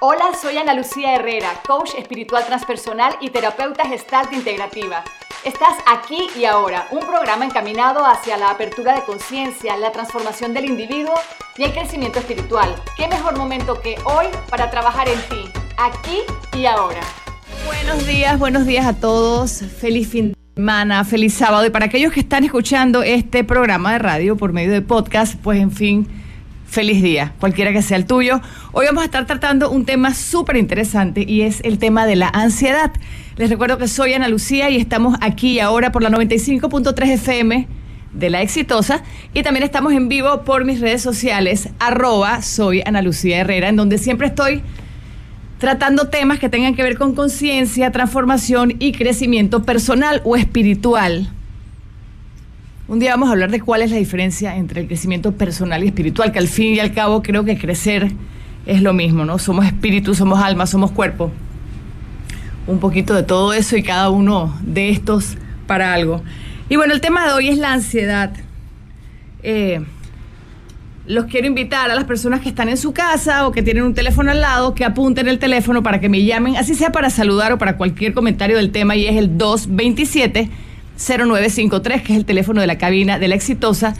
Hola, soy Ana Lucía Herrera, coach espiritual transpersonal y terapeuta gestalt integrativa. Estás aquí y ahora, un programa encaminado hacia la apertura de conciencia, la transformación del individuo y el crecimiento espiritual. ¿Qué mejor momento que hoy para trabajar en ti, aquí y ahora? Buenos días, buenos días a todos. Feliz fin de semana, feliz sábado. Y para aquellos que están escuchando este programa de radio por medio de podcast, pues en fin feliz día, cualquiera que sea el tuyo. Hoy vamos a estar tratando un tema súper interesante y es el tema de la ansiedad. Les recuerdo que soy Ana Lucía y estamos aquí ahora por la 95.3 FM de La Exitosa y también estamos en vivo por mis redes sociales, arroba soy Ana Lucía Herrera, en donde siempre estoy tratando temas que tengan que ver con conciencia, transformación y crecimiento personal o espiritual. Un día vamos a hablar de cuál es la diferencia entre el crecimiento personal y espiritual, que al fin y al cabo creo que crecer es lo mismo, ¿no? Somos espíritu, somos alma, somos cuerpo. Un poquito de todo eso y cada uno de estos para algo. Y bueno, el tema de hoy es la ansiedad. Eh, los quiero invitar a las personas que están en su casa o que tienen un teléfono al lado que apunten el teléfono para que me llamen, así sea para saludar o para cualquier comentario del tema, y es el 227 0953, que es el teléfono de la cabina de la exitosa.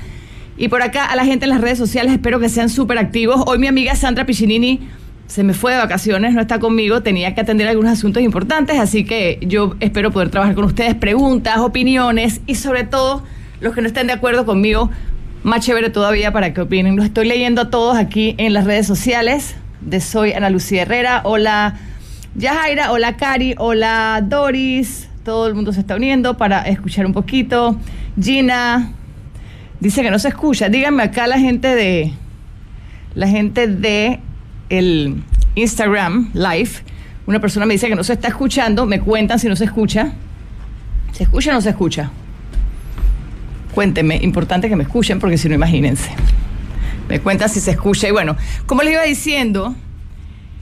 Y por acá a la gente en las redes sociales, espero que sean súper activos. Hoy mi amiga Sandra Piccinini se me fue de vacaciones, no está conmigo, tenía que atender algunos asuntos importantes, así que yo espero poder trabajar con ustedes, preguntas, opiniones y sobre todo los que no estén de acuerdo conmigo, más chévere todavía para que opinen. Los estoy leyendo a todos aquí en las redes sociales de Soy Ana Lucía Herrera. Hola Yajaira, hola Cari, hola Doris, todo el mundo se está uniendo para escuchar un poquito. Gina dice que no se escucha. Díganme acá la gente de la gente de el Instagram Live. Una persona me dice que no se está escuchando. Me cuentan si no se escucha. ¿Se escucha o no se escucha? Cuéntenme, importante que me escuchen porque si no, imagínense. Me cuentan si se escucha. Y bueno, como les iba diciendo,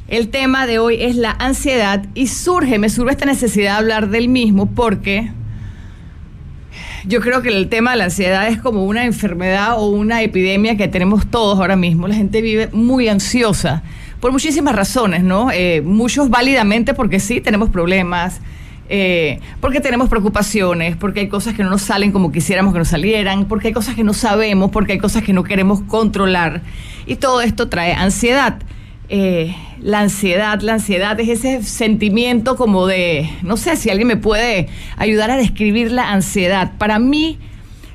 el tema de hoy es la ansiedad y surge, me surge esta necesidad de hablar del mismo porque yo creo que el tema de la ansiedad es como una enfermedad o una epidemia que tenemos todos ahora mismo. La gente vive muy ansiosa por muchísimas razones, ¿no? Eh, muchos válidamente porque sí tenemos problemas, eh, porque tenemos preocupaciones, porque hay cosas que no nos salen como quisiéramos que nos salieran, porque hay cosas que no sabemos, porque hay cosas que no queremos controlar. Y todo esto trae ansiedad. Eh, la ansiedad. La ansiedad es ese sentimiento como de, no sé si alguien me puede ayudar a describir la ansiedad. Para mí,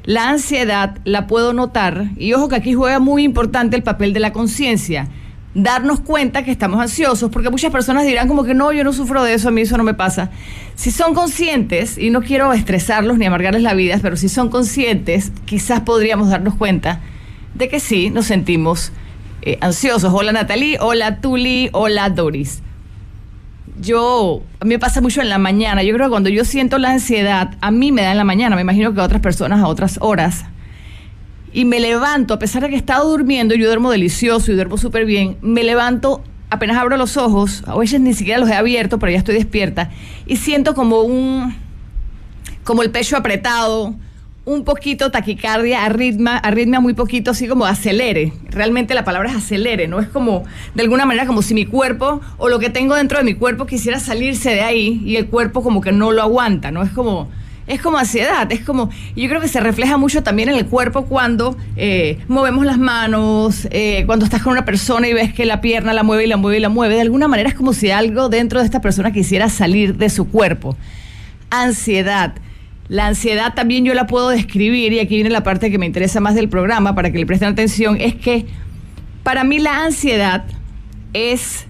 la ansiedad la puedo notar, y ojo que aquí juega muy importante el papel de la conciencia. Darnos cuenta que estamos ansiosos, porque muchas personas dirán como que no, yo no sufro de eso, a mí eso no me pasa. Si son conscientes, y no quiero estresarlos ni amargarles la vida, pero si son conscientes, quizás podríamos darnos cuenta de que sí nos sentimos eh. Hola Natalie, hola Tuli, hola Doris. Yo, a mí me pasa mucho en la mañana. Yo creo que cuando yo siento la ansiedad, a mí me da en la mañana. Me imagino que a otras personas a otras horas. Y me levanto, a pesar de que he estado durmiendo, yo duermo delicioso y duermo súper bien. Me levanto, apenas abro los ojos, a veces ni siquiera los he abierto, pero ya estoy despierta. Y siento como un, como el pecho apretado, un poquito taquicardia, arritmia, arritmia muy poquito, así como acelere. Realmente la palabra es acelere, ¿no? Es como, de alguna manera, como si mi cuerpo o lo que tengo dentro de mi cuerpo quisiera salirse de ahí y el cuerpo como que no lo aguanta, ¿no? Es como, es como ansiedad, es como, yo creo que se refleja mucho también en el cuerpo cuando eh, movemos las manos, eh, cuando estás con una persona y ves que la pierna la mueve y la mueve y la mueve, de alguna manera es como si algo dentro de esta persona quisiera salir de su cuerpo. Ansiedad la ansiedad también yo la puedo describir, y aquí viene la parte que me interesa más del programa para que le presten atención, es que para mí la ansiedad es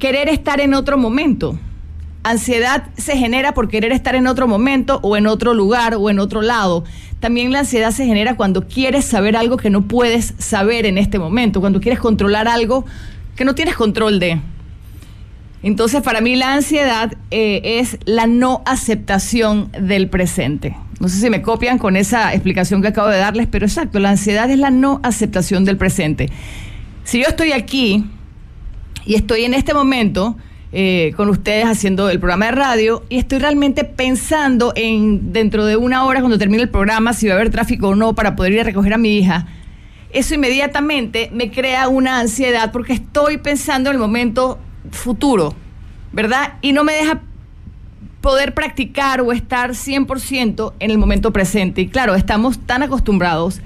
querer estar en otro momento. Ansiedad se genera por querer estar en otro momento o en otro lugar o en otro lado. También la ansiedad se genera cuando quieres saber algo que no puedes saber en este momento, cuando quieres controlar algo que no tienes control de. Entonces, para mí la ansiedad eh, es la no aceptación del presente. No sé si me copian con esa explicación que acabo de darles, pero exacto, la ansiedad es la no aceptación del presente. Si yo estoy aquí y estoy en este momento eh, con ustedes haciendo el programa de radio y estoy realmente pensando en dentro de una hora cuando termine el programa si va a haber tráfico o no para poder ir a recoger a mi hija, eso inmediatamente me crea una ansiedad porque estoy pensando en el momento futuro, ¿verdad? Y no me deja poder practicar o estar 100% en el momento presente. Y claro, estamos tan acostumbrados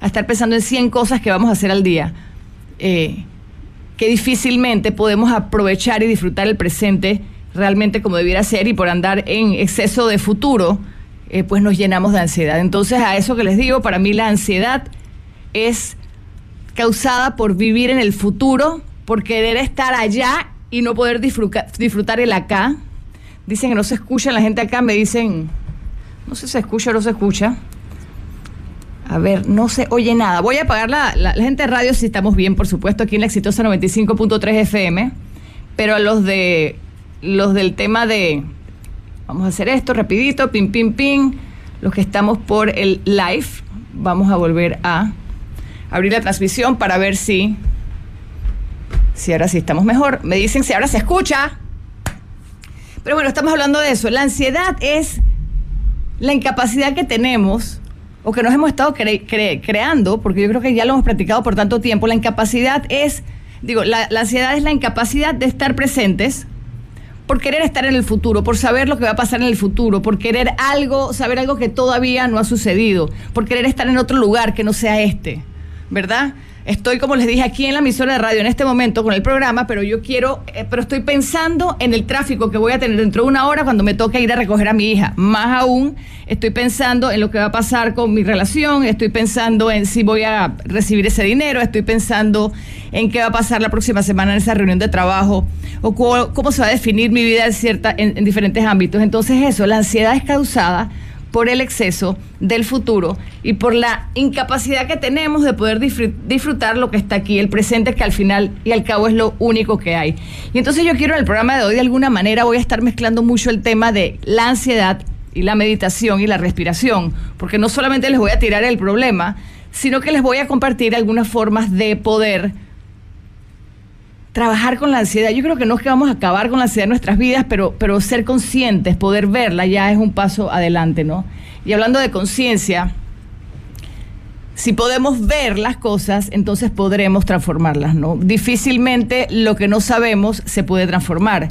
a estar pensando en 100 cosas que vamos a hacer al día, eh, que difícilmente podemos aprovechar y disfrutar el presente realmente como debiera ser y por andar en exceso de futuro, eh, pues nos llenamos de ansiedad. Entonces a eso que les digo, para mí la ansiedad es causada por vivir en el futuro, por querer estar allá y no poder disfrutar, disfrutar el acá. Dicen que no se escucha la gente acá, me dicen, no sé si se escucha o no se escucha. A ver, no se oye nada. Voy a apagar la, la, gente de radio si estamos bien, por supuesto, aquí en la exitosa 95.3 FM. Pero a los de los del tema de vamos a hacer esto rapidito, pim pim pim. Los que estamos por el live, vamos a volver a abrir la transmisión para ver si si ahora sí estamos mejor. Me dicen si ahora se escucha. Pero bueno, estamos hablando de eso. La ansiedad es la incapacidad que tenemos o que nos hemos estado creando, porque yo creo que ya lo hemos practicado por tanto tiempo, la incapacidad es, digo, la, ansiedad es la incapacidad de estar presentes por querer estar en el futuro, por saber lo que va a pasar en el futuro, por querer algo, saber algo que todavía no ha sucedido, por querer estar en otro lugar que no sea este, ¿verdad? Estoy, como les dije, aquí en la emisora de radio en este momento con el programa, pero yo quiero, eh, pero estoy pensando en el tráfico que voy a tener dentro de una hora cuando me toque ir a recoger a mi hija. Más aún, estoy pensando en lo que va a pasar con mi relación, estoy pensando en si voy a recibir ese dinero, estoy pensando en qué va a pasar la próxima semana en esa reunión de trabajo o cómo, se va a definir mi vida en, cierta, en diferentes ámbitos. Entonces eso, la ansiedad es causada por el exceso del futuro y por la incapacidad que tenemos de poder disfrutar lo que está aquí, el presente que al final y al cabo es lo único que hay. Y entonces yo quiero en el programa de hoy de alguna manera voy a estar mezclando mucho el tema de la ansiedad y la meditación y la respiración, porque no solamente les voy a tirar el problema, sino que les voy a compartir algunas formas de poder trabajar con la ansiedad. Yo creo que no es que vamos a acabar con la ansiedad en nuestras vidas, pero, pero ser conscientes, poder verla ya es un paso adelante, ¿no? Y hablando de conciencia, si podemos ver las cosas, entonces podremos transformarlas, ¿no? Difícilmente lo que no sabemos se puede transformar.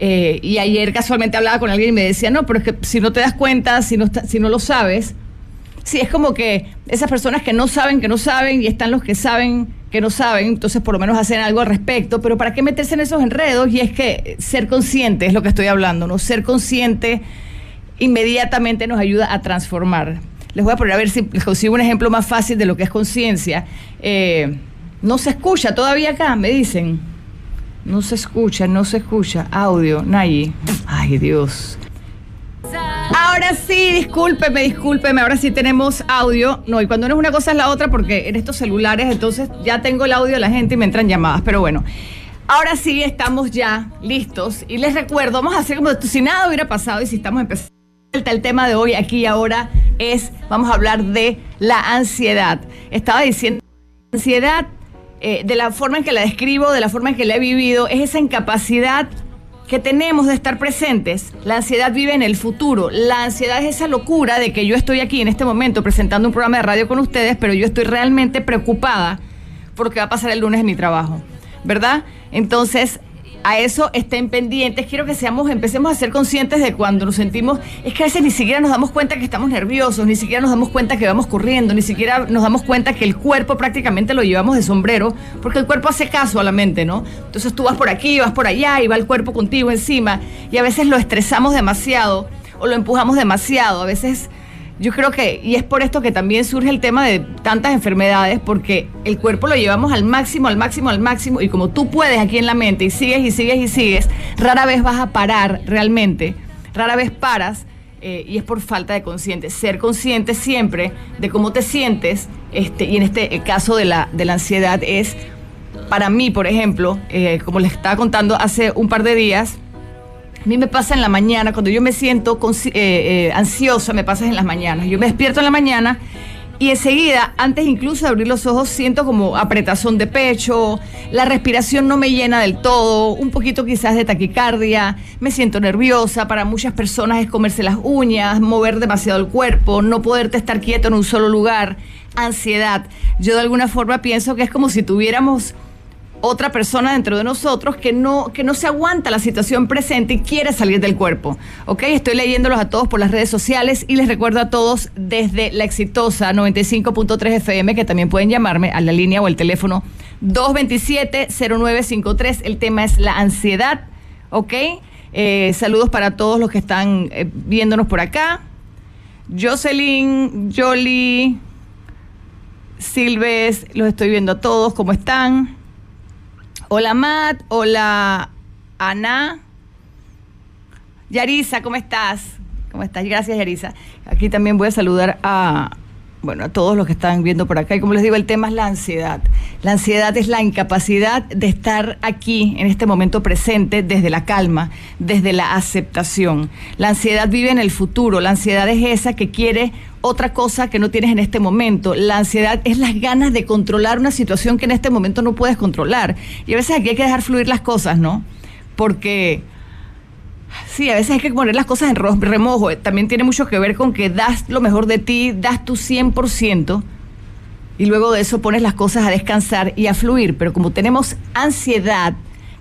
Eh, y ayer casualmente hablaba con alguien y me decía, no, pero es que si no te das cuenta, si no, si no lo sabes, sí, es como que esas personas que no saben, que no saben, y están los que saben que no saben, entonces por lo menos hacen algo al respecto, pero ¿para qué meterse en esos enredos? Y es que ser consciente es lo que estoy hablando, ¿no? Ser consciente inmediatamente nos ayuda a transformar. Les voy a poner a ver si les consigo un ejemplo más fácil de lo que es conciencia. Eh, no se escucha todavía acá, me dicen. No se escucha, no se escucha. Audio, Nayi. Ay, Dios. Ahora sí, discúlpeme, discúlpeme, ahora sí tenemos audio. No, y cuando no es una cosa es la otra, porque en estos celulares entonces ya tengo el audio de la gente y me entran llamadas, pero bueno. Ahora sí estamos ya listos y les recuerdo, vamos a hacer como si nada hubiera pasado y si estamos empezando. El tema de hoy aquí y ahora es, vamos a hablar de la ansiedad. Estaba diciendo, ansiedad, eh, de la forma en que la describo, de la forma en que la he vivido, es esa incapacidad que tenemos de estar presentes. La ansiedad vive en el futuro. La ansiedad es esa locura de que yo estoy aquí en este momento presentando un programa de radio con ustedes, pero yo estoy realmente preocupada por lo que va a pasar el lunes en mi trabajo, ¿verdad? Entonces, a eso estén pendientes. Quiero que seamos, empecemos a ser conscientes de cuando nos sentimos, es que a veces ni siquiera nos damos cuenta que estamos nerviosos, ni siquiera nos damos cuenta que vamos corriendo, ni siquiera nos damos cuenta que el cuerpo prácticamente lo llevamos de sombrero, porque el cuerpo hace caso a la mente, ¿no? Entonces tú vas por aquí, vas por allá y va el cuerpo contigo encima y a veces lo estresamos demasiado o lo empujamos demasiado, a veces yo creo que, y es por esto que también surge el tema de tantas enfermedades, porque el cuerpo lo llevamos al máximo, al máximo, al máximo, y como tú puedes aquí en la mente y sigues y sigues y sigues, rara vez vas a parar realmente, rara vez paras, eh, y es por falta de consciente. Ser consciente siempre de cómo te sientes, este, y en este caso de la, de la ansiedad es, para mí, por ejemplo, eh, como les estaba contando hace un par de días, a mí me pasa en la mañana, cuando yo me siento eh, eh, ansiosa, me pasa en las mañanas. Yo me despierto en la mañana y enseguida, antes incluso de abrir los ojos, siento como apretazón de pecho, la respiración no me llena del todo, un poquito quizás de taquicardia, me siento nerviosa, para muchas personas es comerse las uñas, mover demasiado el cuerpo, no poderte estar quieto en un solo lugar, ansiedad. Yo de alguna forma pienso que es como si tuviéramos otra persona dentro de nosotros que no, que no se aguanta la situación presente y quiere salir del cuerpo. ¿Ok? Estoy leyéndolos a todos por las redes sociales y les recuerdo a todos desde la exitosa 95.3 FM que también pueden llamarme a la línea o el teléfono 227-0953. El tema es la ansiedad. ¿Ok? Eh, saludos para todos los que están eh, viéndonos por acá. Jocelyn, Jolie, Silves, los estoy viendo a todos. ¿Cómo están? Hola Matt, hola Ana. Yarisa, ¿cómo estás? ¿Cómo estás? Gracias, Yarisa. Aquí también voy a saludar a, bueno, a todos los que están viendo por acá. Y como les digo, el tema es la ansiedad. La ansiedad es la incapacidad de estar aquí, en este momento presente, desde la calma, desde la aceptación. La ansiedad vive en el futuro. La ansiedad es esa que quiere otra cosa que no tienes en este momento. La ansiedad es las ganas de controlar una situación que en este momento no puedes controlar. Y a veces aquí hay que dejar fluir las cosas, ¿no? Porque, sí, a veces hay que poner las cosas en remojo. También tiene mucho que ver con que das lo mejor de ti, das tu 100%. Y luego de eso pones las cosas a descansar y a fluir. Pero como tenemos ansiedad,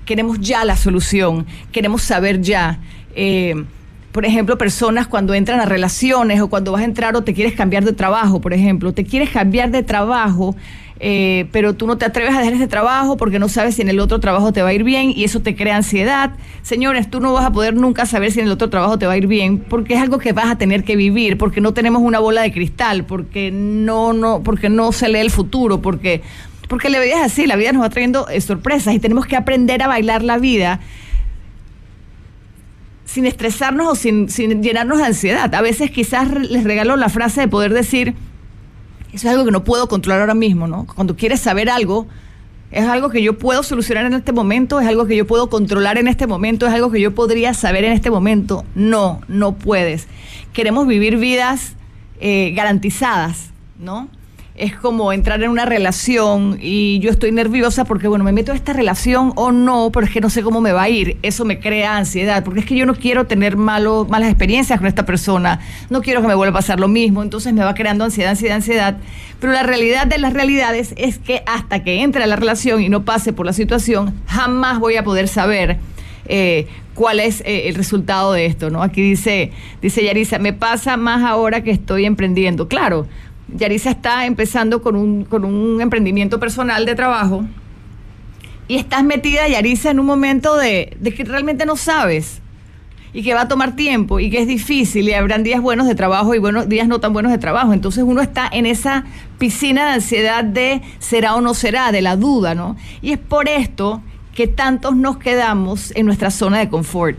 queremos ya la solución, queremos saber ya. Eh, por ejemplo, personas cuando entran a relaciones o cuando vas a entrar o te quieres cambiar de trabajo, por ejemplo, te quieres cambiar de trabajo, eh, pero tú no te atreves a dejar ese trabajo porque no sabes si en el otro trabajo te va a ir bien y eso te crea ansiedad. Señores, tú no vas a poder nunca saber si en el otro trabajo te va a ir bien porque es algo que vas a tener que vivir, porque no tenemos una bola de cristal, porque no, no, porque no se lee el futuro, porque porque la vida es así, la vida nos va trayendo eh, sorpresas y tenemos que aprender a bailar la vida sin estresarnos o sin, llenarnos de ansiedad. A veces quizás les regalo la frase de poder decir, eso es algo que no puedo controlar ahora mismo, ¿no? Cuando quieres saber algo, es algo que yo puedo solucionar en este momento, es algo que yo puedo controlar en este momento, es algo que yo podría saber en este momento. No, no puedes. Queremos vivir vidas eh, garantizadas, ¿no? Es como entrar en una relación y yo estoy nerviosa porque, bueno, me meto a esta relación o no, pero es que no sé cómo me va a ir. Eso me crea ansiedad, porque es que yo no quiero tener malo, malas experiencias con esta persona, no quiero que me vuelva a pasar lo mismo, entonces me va creando ansiedad, ansiedad, ansiedad. Pero la realidad de las realidades es que hasta que entre a la relación y no pase por la situación, jamás voy a poder saber. Eh, cuál es eh, el resultado de esto, ¿no? Aquí dice, dice Yarisa, me pasa más ahora que estoy emprendiendo. Claro, Yarisa está empezando con un, con un emprendimiento personal de trabajo y estás metida, Yarisa, en un momento de, de que realmente no sabes y que va a tomar tiempo y que es difícil y habrán días buenos de trabajo y buenos días no tan buenos de trabajo. Entonces uno está en esa piscina de ansiedad de será o no será, de la duda, ¿no? Y es por esto que tantos nos quedamos en nuestra zona de confort.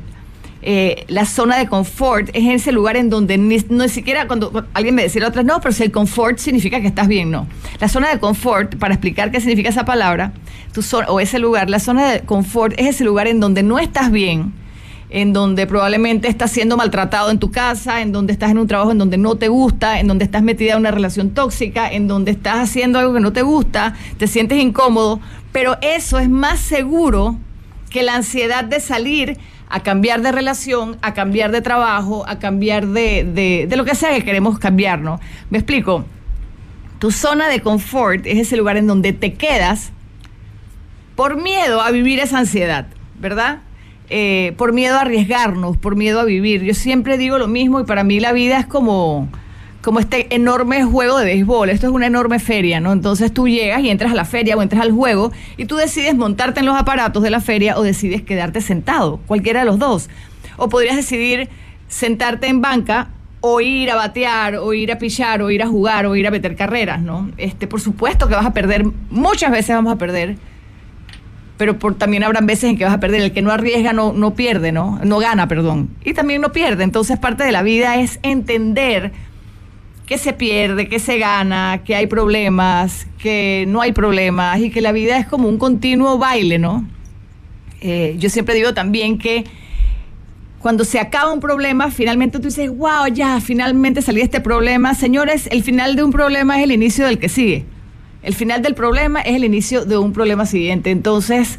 Eh, la zona de confort es ese lugar en donde ni, no siquiera cuando alguien me decía la otra, no, pero si el confort significa que estás bien, no. La zona de confort, para explicar qué significa esa palabra, tu o ese lugar, la zona de confort es ese lugar en donde no estás bien, en donde probablemente estás siendo maltratado en tu casa, en donde estás en un trabajo en donde no te gusta, en donde estás metida en una relación tóxica, en donde estás haciendo algo que no te gusta, te sientes incómodo, pero eso es más seguro que la ansiedad de salir a cambiar de relación, a cambiar de trabajo, a cambiar de, de, lo que sea que queremos cambiar, ¿no? Me explico. Tu zona de confort es ese lugar en donde te quedas por miedo a vivir esa ansiedad, ¿verdad? Eh, por miedo a arriesgarnos, por miedo a vivir. Yo siempre digo lo mismo y para mí la vida es como como este enorme juego de béisbol. Esto es una enorme feria, ¿no? Entonces tú llegas y entras a la feria o entras al juego y tú decides montarte en los aparatos de la feria o decides quedarte sentado, cualquiera de los dos. O podrías decidir sentarte en banca o ir a batear, o ir a pillar, o ir a jugar, o ir a meter carreras, ¿no? Este, por supuesto que vas a perder, muchas veces vamos a perder, pero por, también habrán veces en que vas a perder. El que no arriesga no, no pierde, ¿no? No gana, perdón. Y también no pierde. Entonces parte de la vida es entender que se pierde, que se gana, que hay problemas, que no hay problemas y que la vida es como un continuo baile, ¿no? Eh, yo siempre digo también que cuando se acaba un problema, finalmente tú dices, wow, ya, finalmente salí de este problema. Señores, el final de un problema es el inicio del que sigue. El final del problema es el inicio de un problema siguiente. Entonces,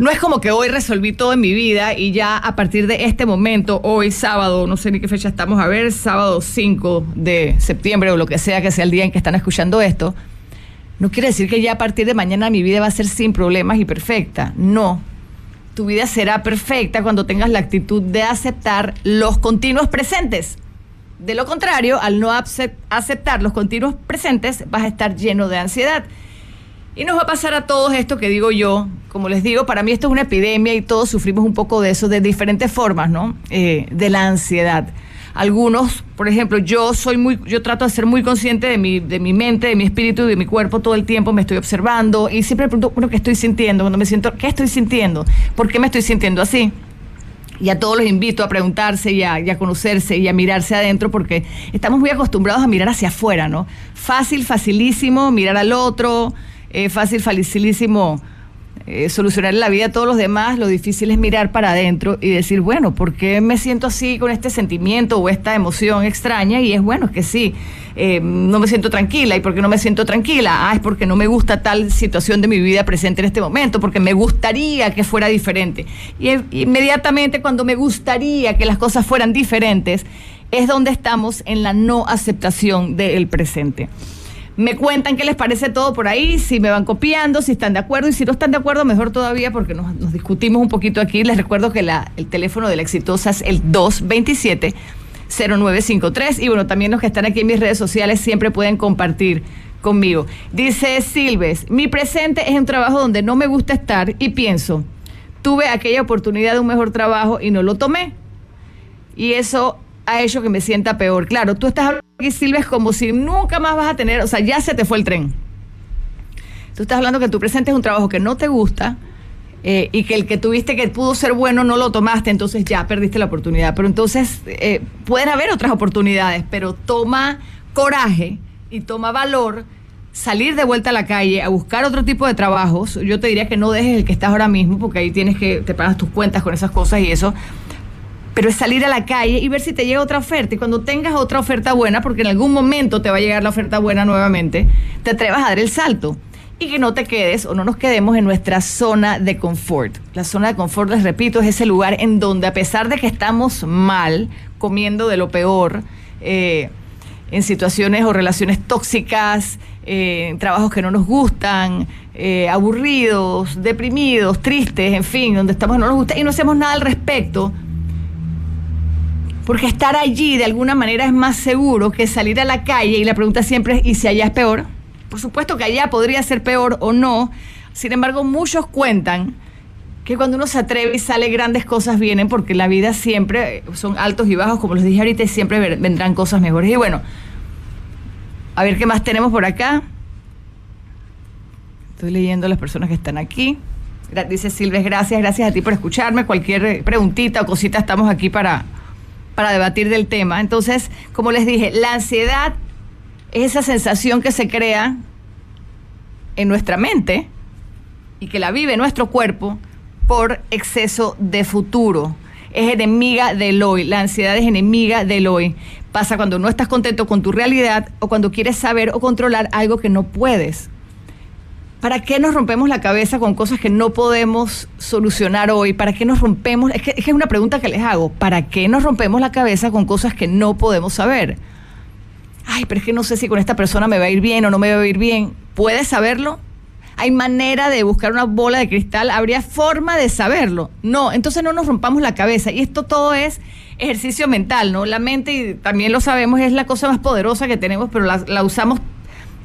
no es como que hoy resolví todo en mi vida y ya a partir de este momento, hoy sábado, no sé ni qué fecha estamos a ver, sábado 5 de septiembre o lo que sea que sea el día en que están escuchando esto, no quiere decir que ya a partir de mañana mi vida va a ser sin problemas y perfecta. No, tu vida será perfecta cuando tengas la actitud de aceptar los continuos presentes. De lo contrario, al no aceptar los continuos presentes, vas a estar lleno de ansiedad. Y nos va a pasar a todos esto que digo yo. Como les digo, para mí esto es una epidemia y todos sufrimos un poco de eso de diferentes formas, ¿no? Eh, de la ansiedad. Algunos, por ejemplo, yo soy muy, yo trato de ser muy consciente de mi, de mi mente, de mi espíritu y de mi cuerpo todo el tiempo, me estoy observando y siempre pregunto, bueno, ¿qué estoy sintiendo? Cuando me siento, ¿qué estoy sintiendo? ¿Por qué me estoy sintiendo así? Y a todos los invito a preguntarse y a, y a, conocerse y a mirarse adentro porque estamos muy acostumbrados a mirar hacia afuera, ¿no? Fácil, facilísimo mirar al otro, eh, fácil, facilísimo eh, solucionar la vida a todos los demás, lo difícil es mirar para adentro y decir, bueno, ¿por qué me siento así con este sentimiento o esta emoción extraña? Y es bueno, es que sí, eh, no me siento tranquila. ¿Y por qué no me siento tranquila? Ah, es porque no me gusta tal situación de mi vida presente en este momento, porque me gustaría que fuera diferente. Y inmediatamente cuando me gustaría que las cosas fueran diferentes, es donde estamos en la no aceptación del presente. Me cuentan qué les parece todo por ahí, si me van copiando, si están de acuerdo y si no están de acuerdo, mejor todavía porque nos, discutimos un poquito aquí. Les recuerdo que el teléfono de la exitosa es el 227 0953 y bueno, también los que están aquí en mis redes sociales siempre pueden compartir conmigo. Dice Silves, mi presente es un trabajo donde no me gusta estar y pienso, tuve aquella oportunidad de un mejor trabajo y no lo tomé. Y eso ha hecho que me sienta peor. Claro, tú estás hablando aquí, Silvia, como si nunca más vas a tener, o sea, ya se te fue el tren. Tú estás hablando que tu presente es un trabajo que no te gusta eh, y que el que tuviste que pudo ser bueno no lo tomaste, entonces ya perdiste la oportunidad. Pero entonces eh, pueden haber otras oportunidades, pero toma coraje y toma valor salir de vuelta a la calle a buscar otro tipo de trabajos. Yo te diría que no dejes el que estás ahora mismo, porque ahí tienes que, te pagas tus cuentas con esas cosas y eso pero es salir a la calle y ver si te llega otra oferta. Y cuando tengas otra oferta buena, porque en algún momento te va a llegar la oferta buena nuevamente, te atrevas a dar el salto. Y que no te quedes o no nos quedemos en nuestra zona de confort. La zona de confort, les repito, es ese lugar en donde a pesar de que estamos mal, comiendo de lo peor, eh, en situaciones o relaciones tóxicas, eh, trabajos que no nos gustan, eh, aburridos, deprimidos, tristes, en fin, donde estamos no nos gusta y no hacemos nada al respecto, porque estar allí de alguna manera es más seguro que salir a la calle y la pregunta siempre es, ¿y si allá es peor? Por supuesto que allá podría ser peor o no. Sin embargo, muchos cuentan que cuando uno se atreve y sale grandes cosas vienen porque la vida siempre son altos y bajos, como les dije ahorita, y siempre vendrán cosas mejores. Y bueno, a ver qué más tenemos por acá. Estoy leyendo a las personas que están aquí. Dice Silves, gracias, gracias a ti por escucharme. Cualquier preguntita o cosita, estamos aquí para, para debatir del tema. Entonces, como les dije, la ansiedad es esa sensación que se crea en nuestra mente y que la vive nuestro cuerpo por exceso de futuro. Es enemiga del hoy. La ansiedad es enemiga del hoy. Pasa cuando no estás contento con tu realidad o cuando quieres saber o controlar algo que no puedes. ¿Para qué nos rompemos la cabeza con cosas que no podemos solucionar hoy? ¿Para qué nos rompemos? Es que, es una pregunta que les hago. ¿Para qué nos rompemos la cabeza con cosas que no podemos saber? Ay, pero es que no sé si con esta persona me va a ir bien o no me va a ir bien. ¿Puedes saberlo? ¿Hay manera de buscar una bola de cristal? ¿Habría forma de saberlo? No, entonces no nos rompamos la cabeza. Y esto todo es ejercicio mental, ¿no? La mente, y también lo sabemos, es la cosa más poderosa que tenemos, pero la, la usamos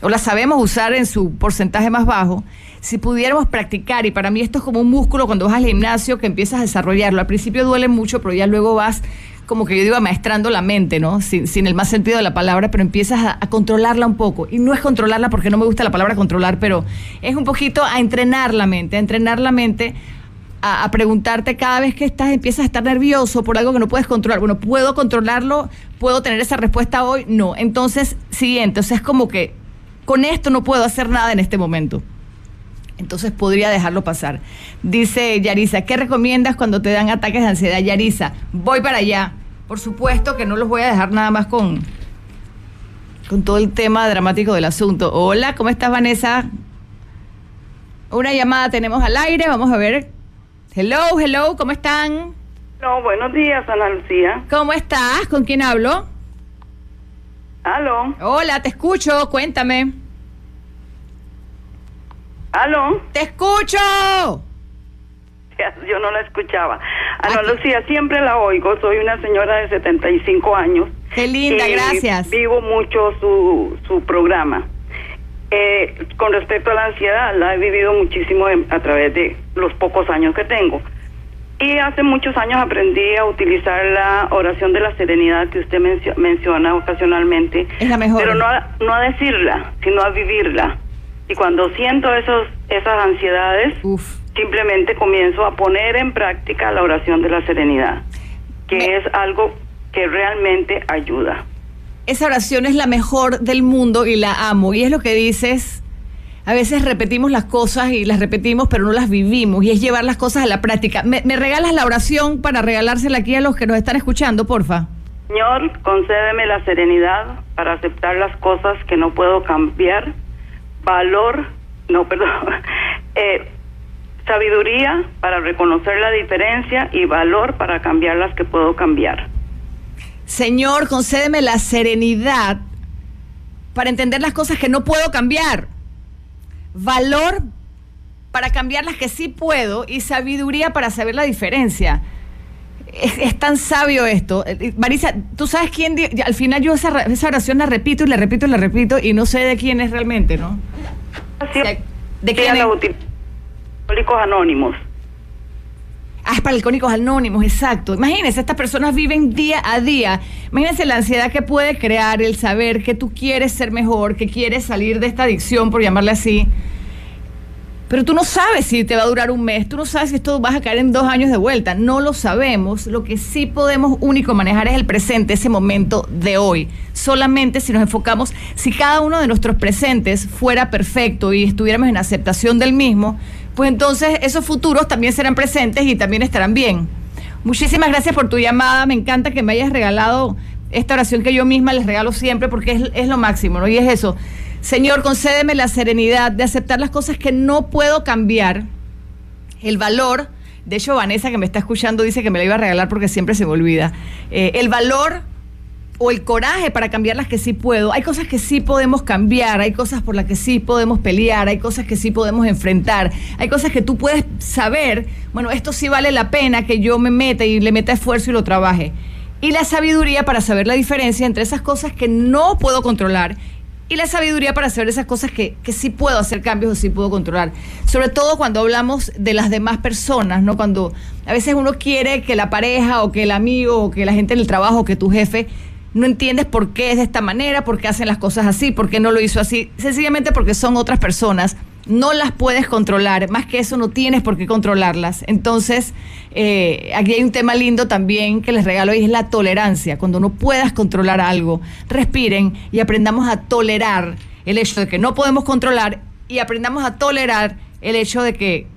o la sabemos usar en su porcentaje más bajo, si pudiéramos practicar, y para mí esto es como un músculo cuando vas al gimnasio que empiezas a desarrollarlo, al principio duele mucho, pero ya luego vas como que yo digo, maestrando la mente, ¿no? Sin, el más sentido de la palabra, pero empiezas a, a, controlarla un poco. Y no es controlarla porque no me gusta la palabra controlar, pero es un poquito a entrenar la mente, a entrenar la mente a, preguntarte cada vez que estás, empiezas a estar nervioso por algo que no puedes controlar. Bueno, ¿puedo controlarlo? ¿Puedo tener esa respuesta hoy? No. Entonces, siguiente, o sea, es como que con esto no puedo hacer nada en este momento. entonces podría dejarlo pasar. Dice Yarisa, ¿qué recomiendas cuando te dan ataques de ansiedad? Yarisa, voy para allá. Por supuesto que no los voy a dejar nada más con, con todo el tema dramático del asunto. Hola, ¿cómo estás Vanessa? Una llamada tenemos al aire, vamos a ver. Hello, hello, ¿cómo están? No, buenos días, Ana Lucía. ¿Cómo estás? ¿Con quién hablo? Aló. Hola, te escucho, cuéntame. Aló. ¡Te escucho! Yo no la escuchaba. Ana Lucía, siempre la oigo. Soy una señora de 75 años. Qué linda, gracias. Vivo mucho su, su programa. Eh, con respecto a la ansiedad, la he vivido muchísimo a través de los pocos años que tengo. Y hace muchos años aprendí a utilizar la oración de la serenidad que usted menciona ocasionalmente. Es la mejor. Pero no a, no a decirla, sino a vivirla. Y cuando siento esos, esas ansiedades, simplemente comienzo a poner en práctica la oración de la serenidad, que es algo que realmente ayuda. Esa oración es la mejor del mundo y la amo. Y es lo que dices a veces repetimos las cosas y las repetimos, pero no las vivimos, y es llevar las cosas a la práctica. ¿Me, regalas la oración para regalársela aquí a los que nos están escuchando, porfa? Señor, concédeme la serenidad para aceptar las cosas que no puedo cambiar, valor, no, perdón, eh, sabiduría para reconocer la diferencia y valor para cambiar las que puedo cambiar. Señor, concédeme la serenidad para entender las cosas que no puedo cambiar valor para cambiar las que sí puedo y sabiduría para saber la diferencia. Es, tan sabio esto. Eh, Marisa, ¿tú sabes quién? Al final yo esa, esa, oración la repito y la repito y la repito y no sé de quién es realmente, ¿no? ¿De quién es? Alcohólicos Anónimos. Ah, es para alcohólicos anónimos, exacto. Imagínense, estas personas viven día a día. Imagínense la ansiedad que puede crear el saber que tú quieres ser mejor, que quieres salir de esta adicción, por llamarle así. Pero tú no sabes si te va a durar un mes, tú no sabes si esto vas a caer en dos años de vuelta, no lo sabemos. Lo que sí podemos único manejar es el presente, ese momento de hoy. Solamente si nos enfocamos, si cada uno de nuestros presentes fuera perfecto y estuviéramos en aceptación del mismo, pues entonces esos futuros también serán presentes y también estarán bien. Muchísimas gracias por tu llamada, me encanta que me hayas regalado esta oración que yo misma les regalo siempre porque es, lo máximo, ¿no? Y es eso, Señor, concédeme la serenidad de aceptar las cosas que no puedo cambiar, el valor, de hecho Vanessa que me está escuchando dice que me la iba a regalar porque siempre se me olvida, eh, el valor o el coraje para cambiar las que sí puedo. Hay cosas que sí podemos cambiar, hay cosas por las que sí podemos pelear, hay cosas que sí podemos enfrentar, hay cosas que tú puedes saber, bueno, esto sí vale la pena que yo me meta y le meta esfuerzo y lo trabaje. Y la sabiduría para saber la diferencia entre esas cosas que no puedo controlar y la sabiduría para saber esas cosas que, que, sí puedo hacer cambios o sí puedo controlar. Sobre todo cuando hablamos de las demás personas, ¿no? Cuando a veces uno quiere que la pareja o que el amigo o que la gente en el trabajo o que tu jefe no entiendes por qué es de esta manera, por qué hacen las cosas así, por qué no lo hizo así, sencillamente porque son otras personas, no las puedes controlar, más que eso no tienes por qué controlarlas. Entonces, eh, aquí hay un tema lindo también que les regalo y es la tolerancia, cuando no puedas controlar algo, respiren y aprendamos a tolerar el hecho de que no podemos controlar y aprendamos a tolerar el hecho de que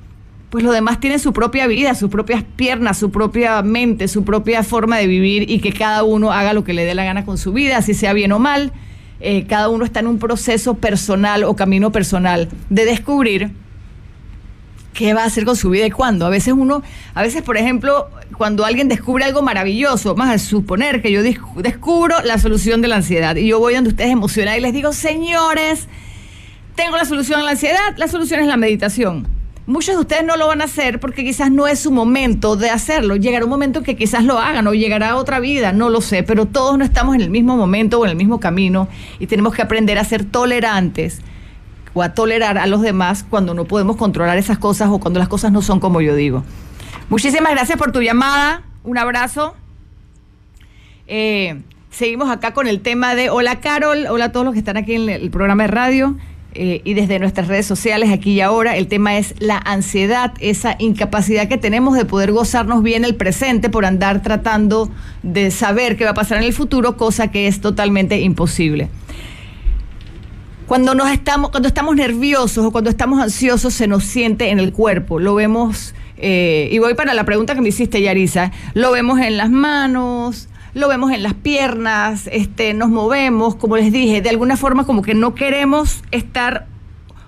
pues los demás tienen su propia vida, sus propias piernas, su propia mente, su propia forma de vivir y que cada uno haga lo que le dé la gana con su vida, así sea bien o mal. Eh, cada uno está en un proceso personal o camino personal de descubrir qué va a hacer con su vida y cuándo. A veces uno, a veces, por ejemplo, cuando alguien descubre algo maravilloso, vamos a suponer que yo descubro la solución de la ansiedad y yo voy donde ustedes emocionados y les digo, señores, tengo la solución a la ansiedad, la solución es la meditación Muchos de ustedes no lo van a hacer porque quizás no es su momento de hacerlo. Llegará un momento que quizás lo hagan o llegará otra vida, no lo sé, pero todos no estamos en el mismo momento o en el mismo camino y tenemos que aprender a ser tolerantes o a tolerar a los demás cuando no podemos controlar esas cosas o cuando las cosas no son como yo digo. Muchísimas gracias por tu llamada. Un abrazo. Eh, seguimos acá con el tema de hola Carol, hola a todos los que están aquí en el programa de radio. Eh, y desde nuestras redes sociales aquí y ahora. El tema es la ansiedad, esa incapacidad que tenemos de poder gozarnos bien el presente por andar tratando de saber qué va a pasar en el futuro, cosa que es totalmente imposible. Cuando, nos estamos, cuando estamos nerviosos o cuando estamos ansiosos se nos siente en el cuerpo. Lo vemos, eh, y voy para la pregunta que me hiciste, Yarisa. Lo vemos en las manos, lo vemos en las piernas, este, nos movemos, como les dije, de alguna forma como que no queremos estar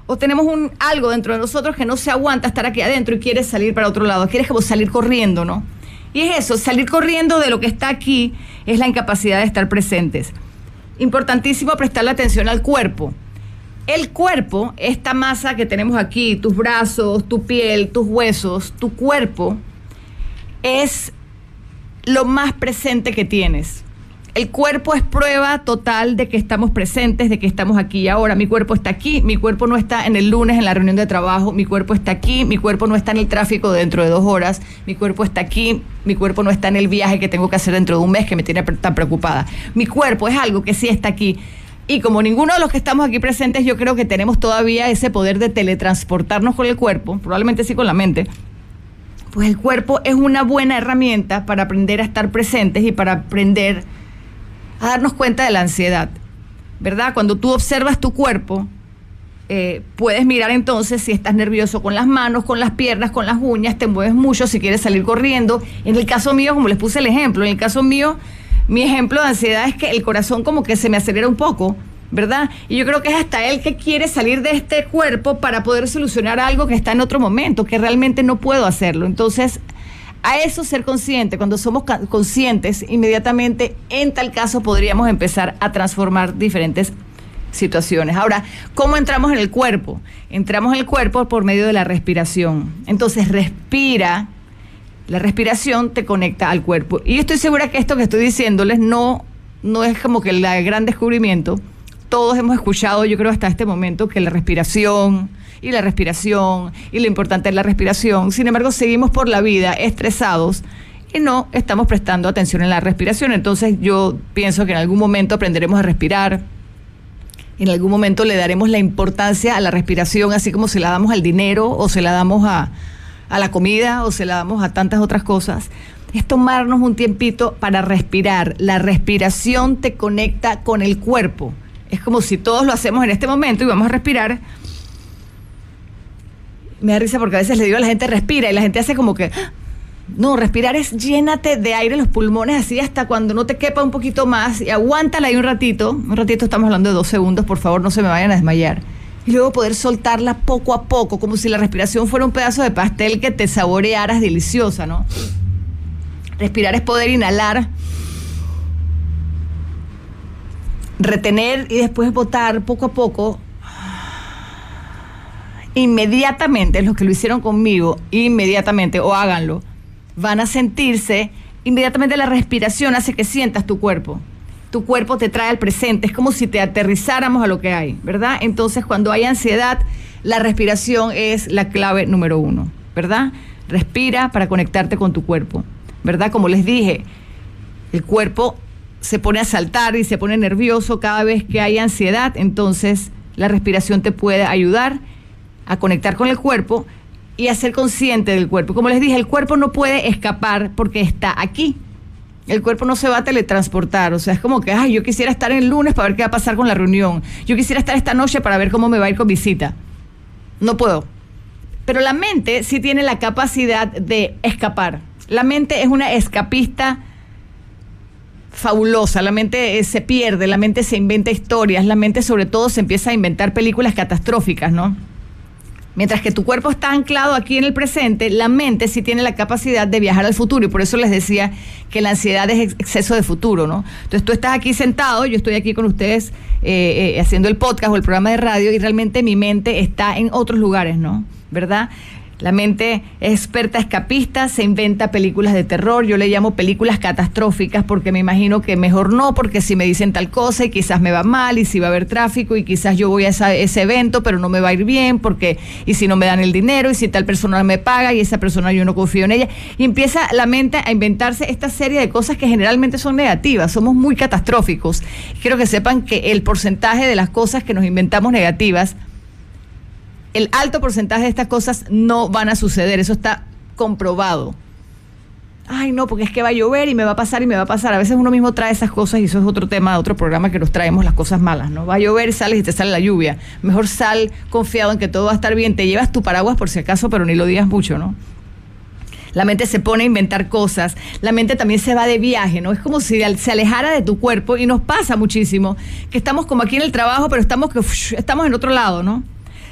o tenemos un algo dentro de nosotros que no se aguanta estar aquí adentro y quiere salir para otro lado, quieres como salir corriendo, ¿no? Y es eso, salir corriendo de lo que está aquí es la incapacidad de estar presentes. Importantísimo prestarle atención al cuerpo. El cuerpo, esta masa que tenemos aquí, tus brazos, tu piel, tus huesos, tu cuerpo, es lo más presente que tienes. El cuerpo es prueba total de que estamos presentes, de que estamos aquí ahora. Mi cuerpo está aquí, mi cuerpo no está en el lunes en la reunión de trabajo, mi cuerpo está aquí, mi cuerpo no está en el tráfico dentro de dos horas, mi cuerpo está aquí, mi cuerpo no está en el viaje que tengo que hacer dentro de un mes que me tiene tan preocupada. Mi cuerpo es algo que sí está aquí. Y como ninguno de los que estamos aquí presentes, yo creo que tenemos todavía ese poder de teletransportarnos con el cuerpo, probablemente sí con la mente, pues el cuerpo es una buena herramienta para aprender a estar presentes y para aprender a darnos cuenta de la ansiedad, ¿verdad? Cuando tú observas tu cuerpo, eh, puedes mirar entonces si estás nervioso con las manos, con las piernas, con las uñas, te mueves mucho si quieres salir corriendo. En el caso mío, como les puse el ejemplo, en el caso mío, mi ejemplo de ansiedad es que el corazón como que se me acelera un poco, ¿verdad? Y yo creo que es hasta él que quiere salir de este cuerpo para poder solucionar algo que está en otro momento, que realmente no puedo hacerlo. Entonces, a eso ser consciente, cuando somos conscientes, inmediatamente en tal caso podríamos empezar a transformar diferentes situaciones. Ahora, ¿cómo entramos en el cuerpo? Entramos en el cuerpo por medio de la respiración. Entonces, respira. La respiración te conecta al cuerpo. Y yo estoy segura que esto que estoy diciéndoles no, no es como que el gran descubrimiento. Todos hemos escuchado, yo creo hasta este momento, que la respiración, y la respiración y lo importante es la respiración. Sin embargo, seguimos por la vida estresados y no estamos prestando atención en la respiración. Entonces yo pienso que en algún momento aprenderemos a respirar. En algún momento le daremos la importancia a la respiración, así como se la damos al dinero o se la damos a, a la comida o se la damos a tantas otras cosas. Es tomarnos un tiempito para respirar. La respiración te conecta con el cuerpo. Es como si todos lo hacemos en este momento y vamos a respirar me da risa porque a veces le digo a la gente respira y la gente hace como que no, respirar es llénate de aire los pulmones así hasta cuando no te quepa un poquito más y aguántala ahí un ratito. Un ratito estamos hablando de dos segundos, por favor, no se me vayan a desmayar. Y luego poder soltarla poco a poco, como si la respiración fuera un pedazo de pastel que te saborearas deliciosa, ¿no? Respirar es poder inhalar, retener y después botar poco a poco inmediatamente, los que lo hicieron conmigo, inmediatamente, o háganlo, van a sentirse, inmediatamente la respiración hace que sientas tu cuerpo. Tu cuerpo te trae al presente, es como si te aterrizáramos a lo que hay, ¿verdad? Entonces, cuando hay ansiedad, la respiración es la clave número uno, ¿verdad? Respira para conectarte con tu cuerpo, ¿verdad? Como les dije, el cuerpo se pone a saltar y se pone nervioso cada vez que hay ansiedad, entonces la respiración te puede ayudar a conectar con el cuerpo y a ser consciente del cuerpo. Como les dije, el cuerpo no puede escapar porque está aquí. El cuerpo no se va a teletransportar, o sea, es como que, ay, yo quisiera estar el lunes para ver qué va a pasar con la reunión. Yo quisiera estar esta noche para ver cómo me va a ir con visita. No puedo. Pero la mente sí tiene la capacidad de escapar. La mente es una escapista fabulosa, la mente eh, se pierde, la mente se inventa historias, la mente sobre todo se empieza a inventar películas catastróficas, ¿no? Mientras que tu cuerpo está anclado aquí en el presente, la mente sí tiene la capacidad de viajar al futuro. Y por eso les decía que la ansiedad es exceso de futuro, ¿no? Entonces tú estás aquí sentado, yo estoy aquí con ustedes eh, eh, haciendo el podcast o el programa de radio y realmente mi mente está en otros lugares, ¿no? ¿Verdad? La mente experta escapista se inventa películas de terror, yo le llamo películas catastróficas porque me imagino que mejor no, porque si me dicen tal cosa y quizás me va mal y si va a haber tráfico y quizás yo voy a ese evento pero no me va a ir bien porque y si no me dan el dinero y si tal persona me paga y esa persona yo no confío en ella. Y empieza la mente a inventarse esta serie de cosas que generalmente son negativas, somos muy catastróficos. Quiero que sepan que el porcentaje de las cosas que nos inventamos negativas el alto porcentaje de estas cosas no van a suceder, eso está comprobado. ay no, porque es que va a llover y me va a pasar y me va a pasar. A veces uno mismo trae esas cosas y eso es otro tema, otro programa que nos traemos las cosas malas, ¿no? Va a llover, sales y te sale la lluvia. Mejor sal confiado en que todo va a estar bien. Te llevas tu paraguas por si acaso, pero ni lo digas mucho, ¿no? La mente se pone a inventar cosas, la mente también se va de viaje, ¿no? Es como si se alejara de tu cuerpo y nos pasa muchísimo, que estamos como aquí en el trabajo, pero estamos, que, estamos en otro lado, ¿no?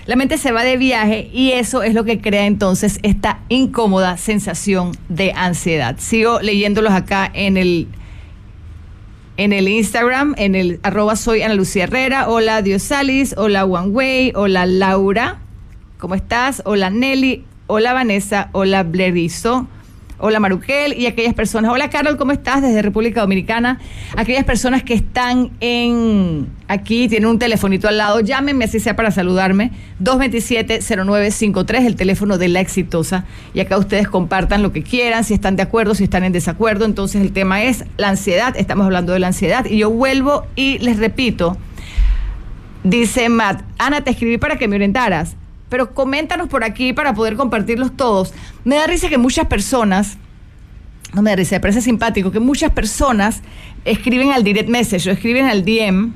La mente se va de viaje y eso es lo que crea entonces esta incómoda sensación de ansiedad. Sigo leyéndolos acá en el en el Instagram, en el arroba soy Ana Lucía Herrera. Hola Diosalis, hola One Way, hola Laura, ¿cómo estás? Hola Nelly, hola Vanessa, hola Blerizo. Hola Maruquel y aquellas personas. Hola Carol, ¿cómo estás? Desde República Dominicana. Aquellas personas que están en aquí, tienen un telefonito al lado, llámenme así sea para saludarme. 227-0953, el teléfono de la exitosa. Y acá ustedes compartan lo que quieran, si están de acuerdo, si están en desacuerdo. Entonces el tema es la ansiedad, estamos hablando de la ansiedad. Y yo vuelvo y les repito, dice Matt, Ana, te escribí para que me orientaras pero coméntanos por aquí para poder compartirlos todos. Me da risa que muchas personas, no me da risa, me parece simpático que muchas personas escriben al direct message o escriben al DM.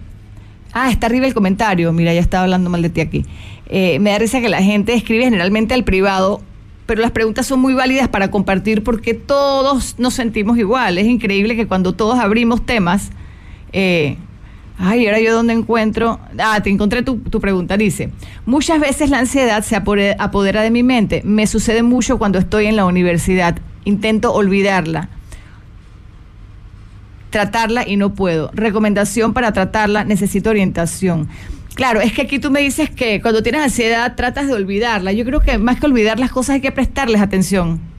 Ah, está arriba el comentario. Mira, ya estaba hablando mal de ti aquí. Eh, me da risa que la gente escribe generalmente al privado, pero las preguntas son muy válidas para compartir porque todos nos sentimos igual. Es increíble que cuando todos abrimos temas, eh, Ay, ahora yo dónde encuentro. Ah, te encontré tu, tu, pregunta. Dice: Muchas veces la ansiedad se apodera de mi mente. Me sucede mucho cuando estoy en la universidad. Intento olvidarla, tratarla y no puedo. Recomendación para tratarla: necesito orientación. Claro, es que aquí tú me dices que cuando tienes ansiedad tratas de olvidarla. Yo creo que más que olvidar las cosas hay que prestarles atención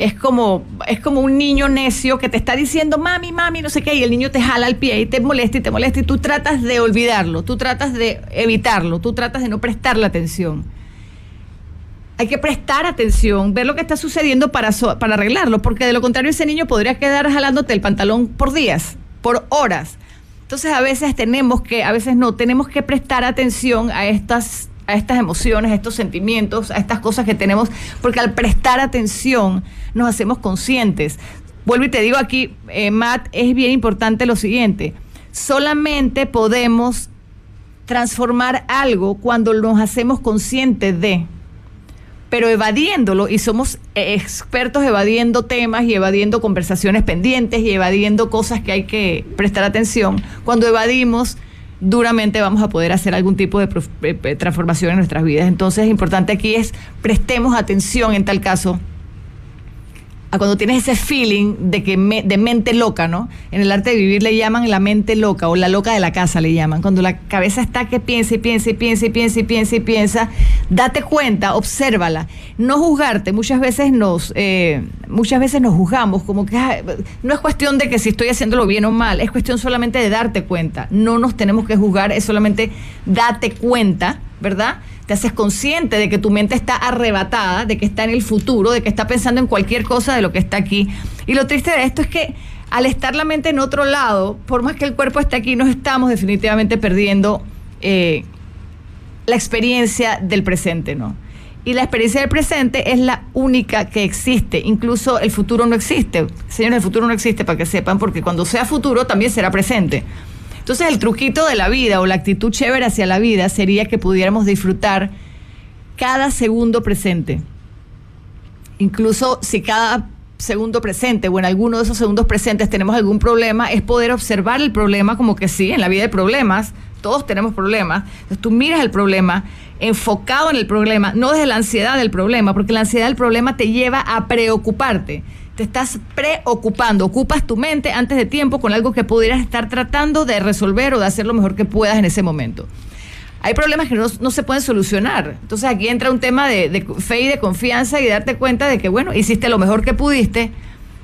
es como, es como un niño necio que te está diciendo, mami, mami, no sé qué, y el niño te jala el pie y te molesta y te molesta y tú tratas de olvidarlo, tú tratas de evitarlo, tú tratas de no prestarle atención. Hay que prestar atención, ver lo que está sucediendo para, para arreglarlo, porque de lo contrario ese niño podría quedar jalándote el pantalón por días, por horas. Entonces a veces tenemos que, a veces no, tenemos que prestar atención a estas a estas emociones, a estos sentimientos, a estas cosas que tenemos, porque al prestar atención nos hacemos conscientes. Vuelvo y te digo aquí, eh, Matt, es bien importante lo siguiente, solamente podemos transformar algo cuando nos hacemos conscientes de, pero evadiéndolo, y somos expertos evadiendo temas y evadiendo conversaciones pendientes y evadiendo cosas que hay que prestar atención, cuando evadimos duramente vamos a poder hacer algún tipo de eh, eh, transformación en nuestras vidas. Entonces, importante aquí es prestemos atención en tal caso a cuando tienes ese feeling de que de mente loca, ¿no? En el arte de vivir le llaman la mente loca o la loca de la casa le llaman. Cuando la cabeza está que piensa y piensa y piensa y piensa y piensa y piensa, date cuenta, obsérvala. No juzgarte. Muchas veces nos, eh, muchas veces nos juzgamos como que no es cuestión de que si estoy haciéndolo bien o mal, es cuestión solamente de darte cuenta. No nos tenemos que juzgar, es solamente date cuenta, ¿verdad? Te haces consciente de que tu mente está arrebatada, de que está en el futuro, de que está pensando en cualquier cosa de lo que está aquí. Y lo triste de esto es que al estar la mente en otro lado, por más que el cuerpo esté aquí, nos estamos definitivamente perdiendo eh, la experiencia del presente, ¿no? Y la experiencia del presente es la única que existe. Incluso el futuro no existe. Señores, el futuro no existe para que sepan, porque cuando sea futuro también será presente. Entonces el truquito de la vida o la actitud chévere hacia la vida sería que pudiéramos disfrutar cada segundo presente. Incluso si cada segundo presente o en alguno de esos segundos presentes tenemos algún problema, es poder observar el problema como que sí, en la vida hay problemas, todos tenemos problemas. Entonces tú miras el problema enfocado en el problema, no desde la ansiedad del problema, porque la ansiedad del problema te lleva a preocuparte te estás preocupando, ocupas tu mente antes de tiempo con algo que pudieras estar tratando de resolver o de hacer lo mejor que puedas en ese momento. Hay problemas que no, se pueden solucionar. Entonces aquí entra un tema de, fe y de confianza y darte cuenta de que, bueno, hiciste lo mejor que pudiste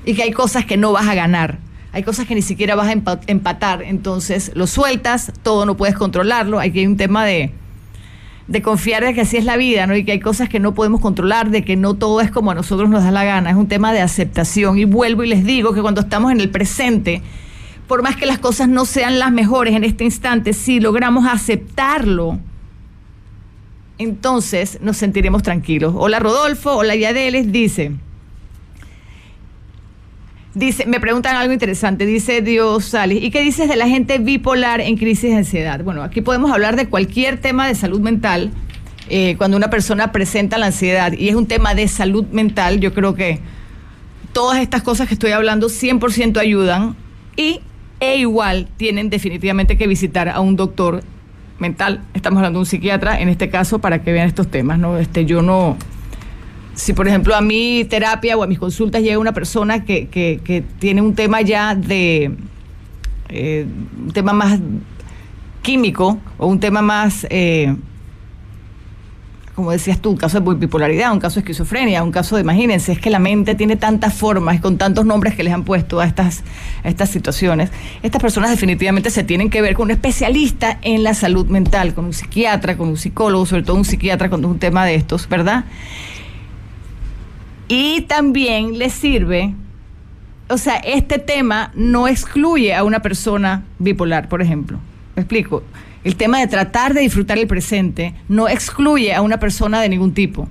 y que hay cosas que no vas a ganar. Hay cosas que ni siquiera vas a empatar. Entonces lo sueltas, todo no puedes controlarlo. Aquí hay un tema de, de confiar de que así es la vida, ¿no? Y que hay cosas que no podemos controlar, de que no todo es como a nosotros nos da la gana. Es un tema de aceptación. Y vuelvo y les digo que cuando estamos en el presente, por más que las cosas no sean las mejores en este instante, si logramos aceptarlo, entonces nos sentiremos tranquilos. Hola Rodolfo, hola Yadeles, dice. Dice, me preguntan algo interesante, dice Dios Salis, ¿y qué dices de la gente bipolar en crisis de ansiedad? Bueno, aquí podemos hablar de cualquier tema de salud mental. Eh, cuando una persona presenta la ansiedad y es un tema de salud mental, yo creo que todas estas cosas que estoy hablando 100% ayudan y e igual tienen definitivamente que visitar a un doctor mental. Estamos hablando de un psiquiatra en este caso para que vean estos temas, ¿no? Este, yo no si por ejemplo a mi terapia o a mis consultas llega una persona que, que, tiene un tema ya de eh, un tema más químico o un tema más eh, como decías tú, un caso de bipolaridad, un caso de esquizofrenia, un caso de, imagínense, es que la mente tiene tantas formas con tantos nombres que les han puesto a estas, estas situaciones. Estas personas definitivamente se tienen que ver con un especialista en la salud mental, con un psiquiatra, con un psicólogo, sobre todo un psiquiatra cuando es un tema de estos, ¿verdad? Y también les sirve, o sea, este tema no excluye a una persona bipolar, por ejemplo. ¿Me explico? El tema de tratar de disfrutar el presente no excluye a una persona de ningún tipo.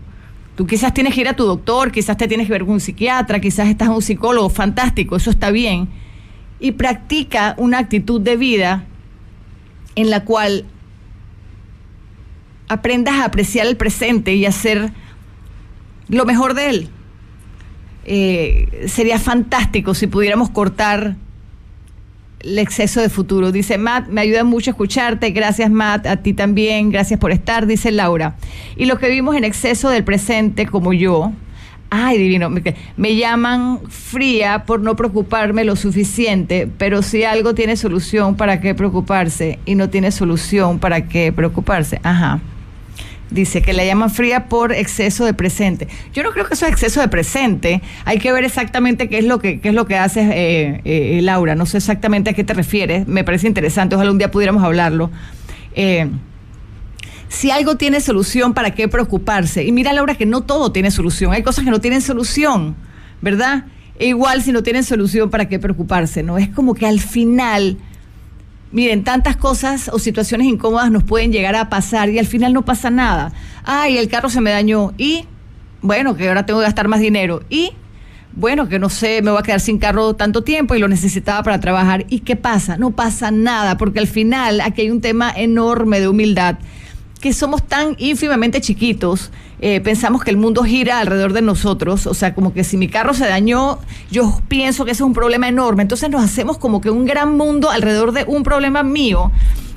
Tú quizás tienes que ir a tu doctor, quizás te tienes que ver con un psiquiatra, quizás estás un psicólogo, fantástico, eso está bien. Y practica una actitud de vida en la cual aprendas a apreciar el presente y hacer lo mejor de él. Eh, sería fantástico si pudiéramos cortar el exceso de futuro. Dice Matt, me ayuda mucho escucharte. Gracias, Matt. A ti también. Gracias por estar, dice Laura. Y los que vivimos en exceso del presente, como yo, ay, divino, me, me llaman fría por no preocuparme lo suficiente, pero si algo tiene solución, ¿para qué preocuparse? Y no tiene solución, ¿para qué preocuparse? Ajá. Dice que la llaman fría por exceso de presente. Yo no creo que eso es exceso de presente. Hay que ver exactamente qué es lo que, qué es lo que hace eh, eh, Laura. No sé exactamente a qué te refieres. Me parece interesante. Ojalá un día pudiéramos hablarlo. Eh, si algo tiene solución, ¿para qué preocuparse? Y mira, Laura, que no todo tiene solución. Hay cosas que no tienen solución, ¿verdad? E igual, si no tienen solución, ¿para qué preocuparse? No es como que al final Miren, tantas cosas o situaciones incómodas nos pueden llegar a pasar y al final no pasa nada. Ay, el carro se me dañó y, bueno, que ahora tengo que gastar más dinero y, bueno, que no sé, me voy a quedar sin carro tanto tiempo y lo necesitaba para trabajar. ¿Y qué pasa? No pasa nada, porque al final aquí hay un tema enorme de humildad que somos tan ínfimamente chiquitos, eh, pensamos que el mundo gira alrededor de nosotros, o sea, como que si mi carro se dañó, yo pienso que ese es un problema enorme, entonces nos hacemos como que un gran mundo alrededor de un problema mío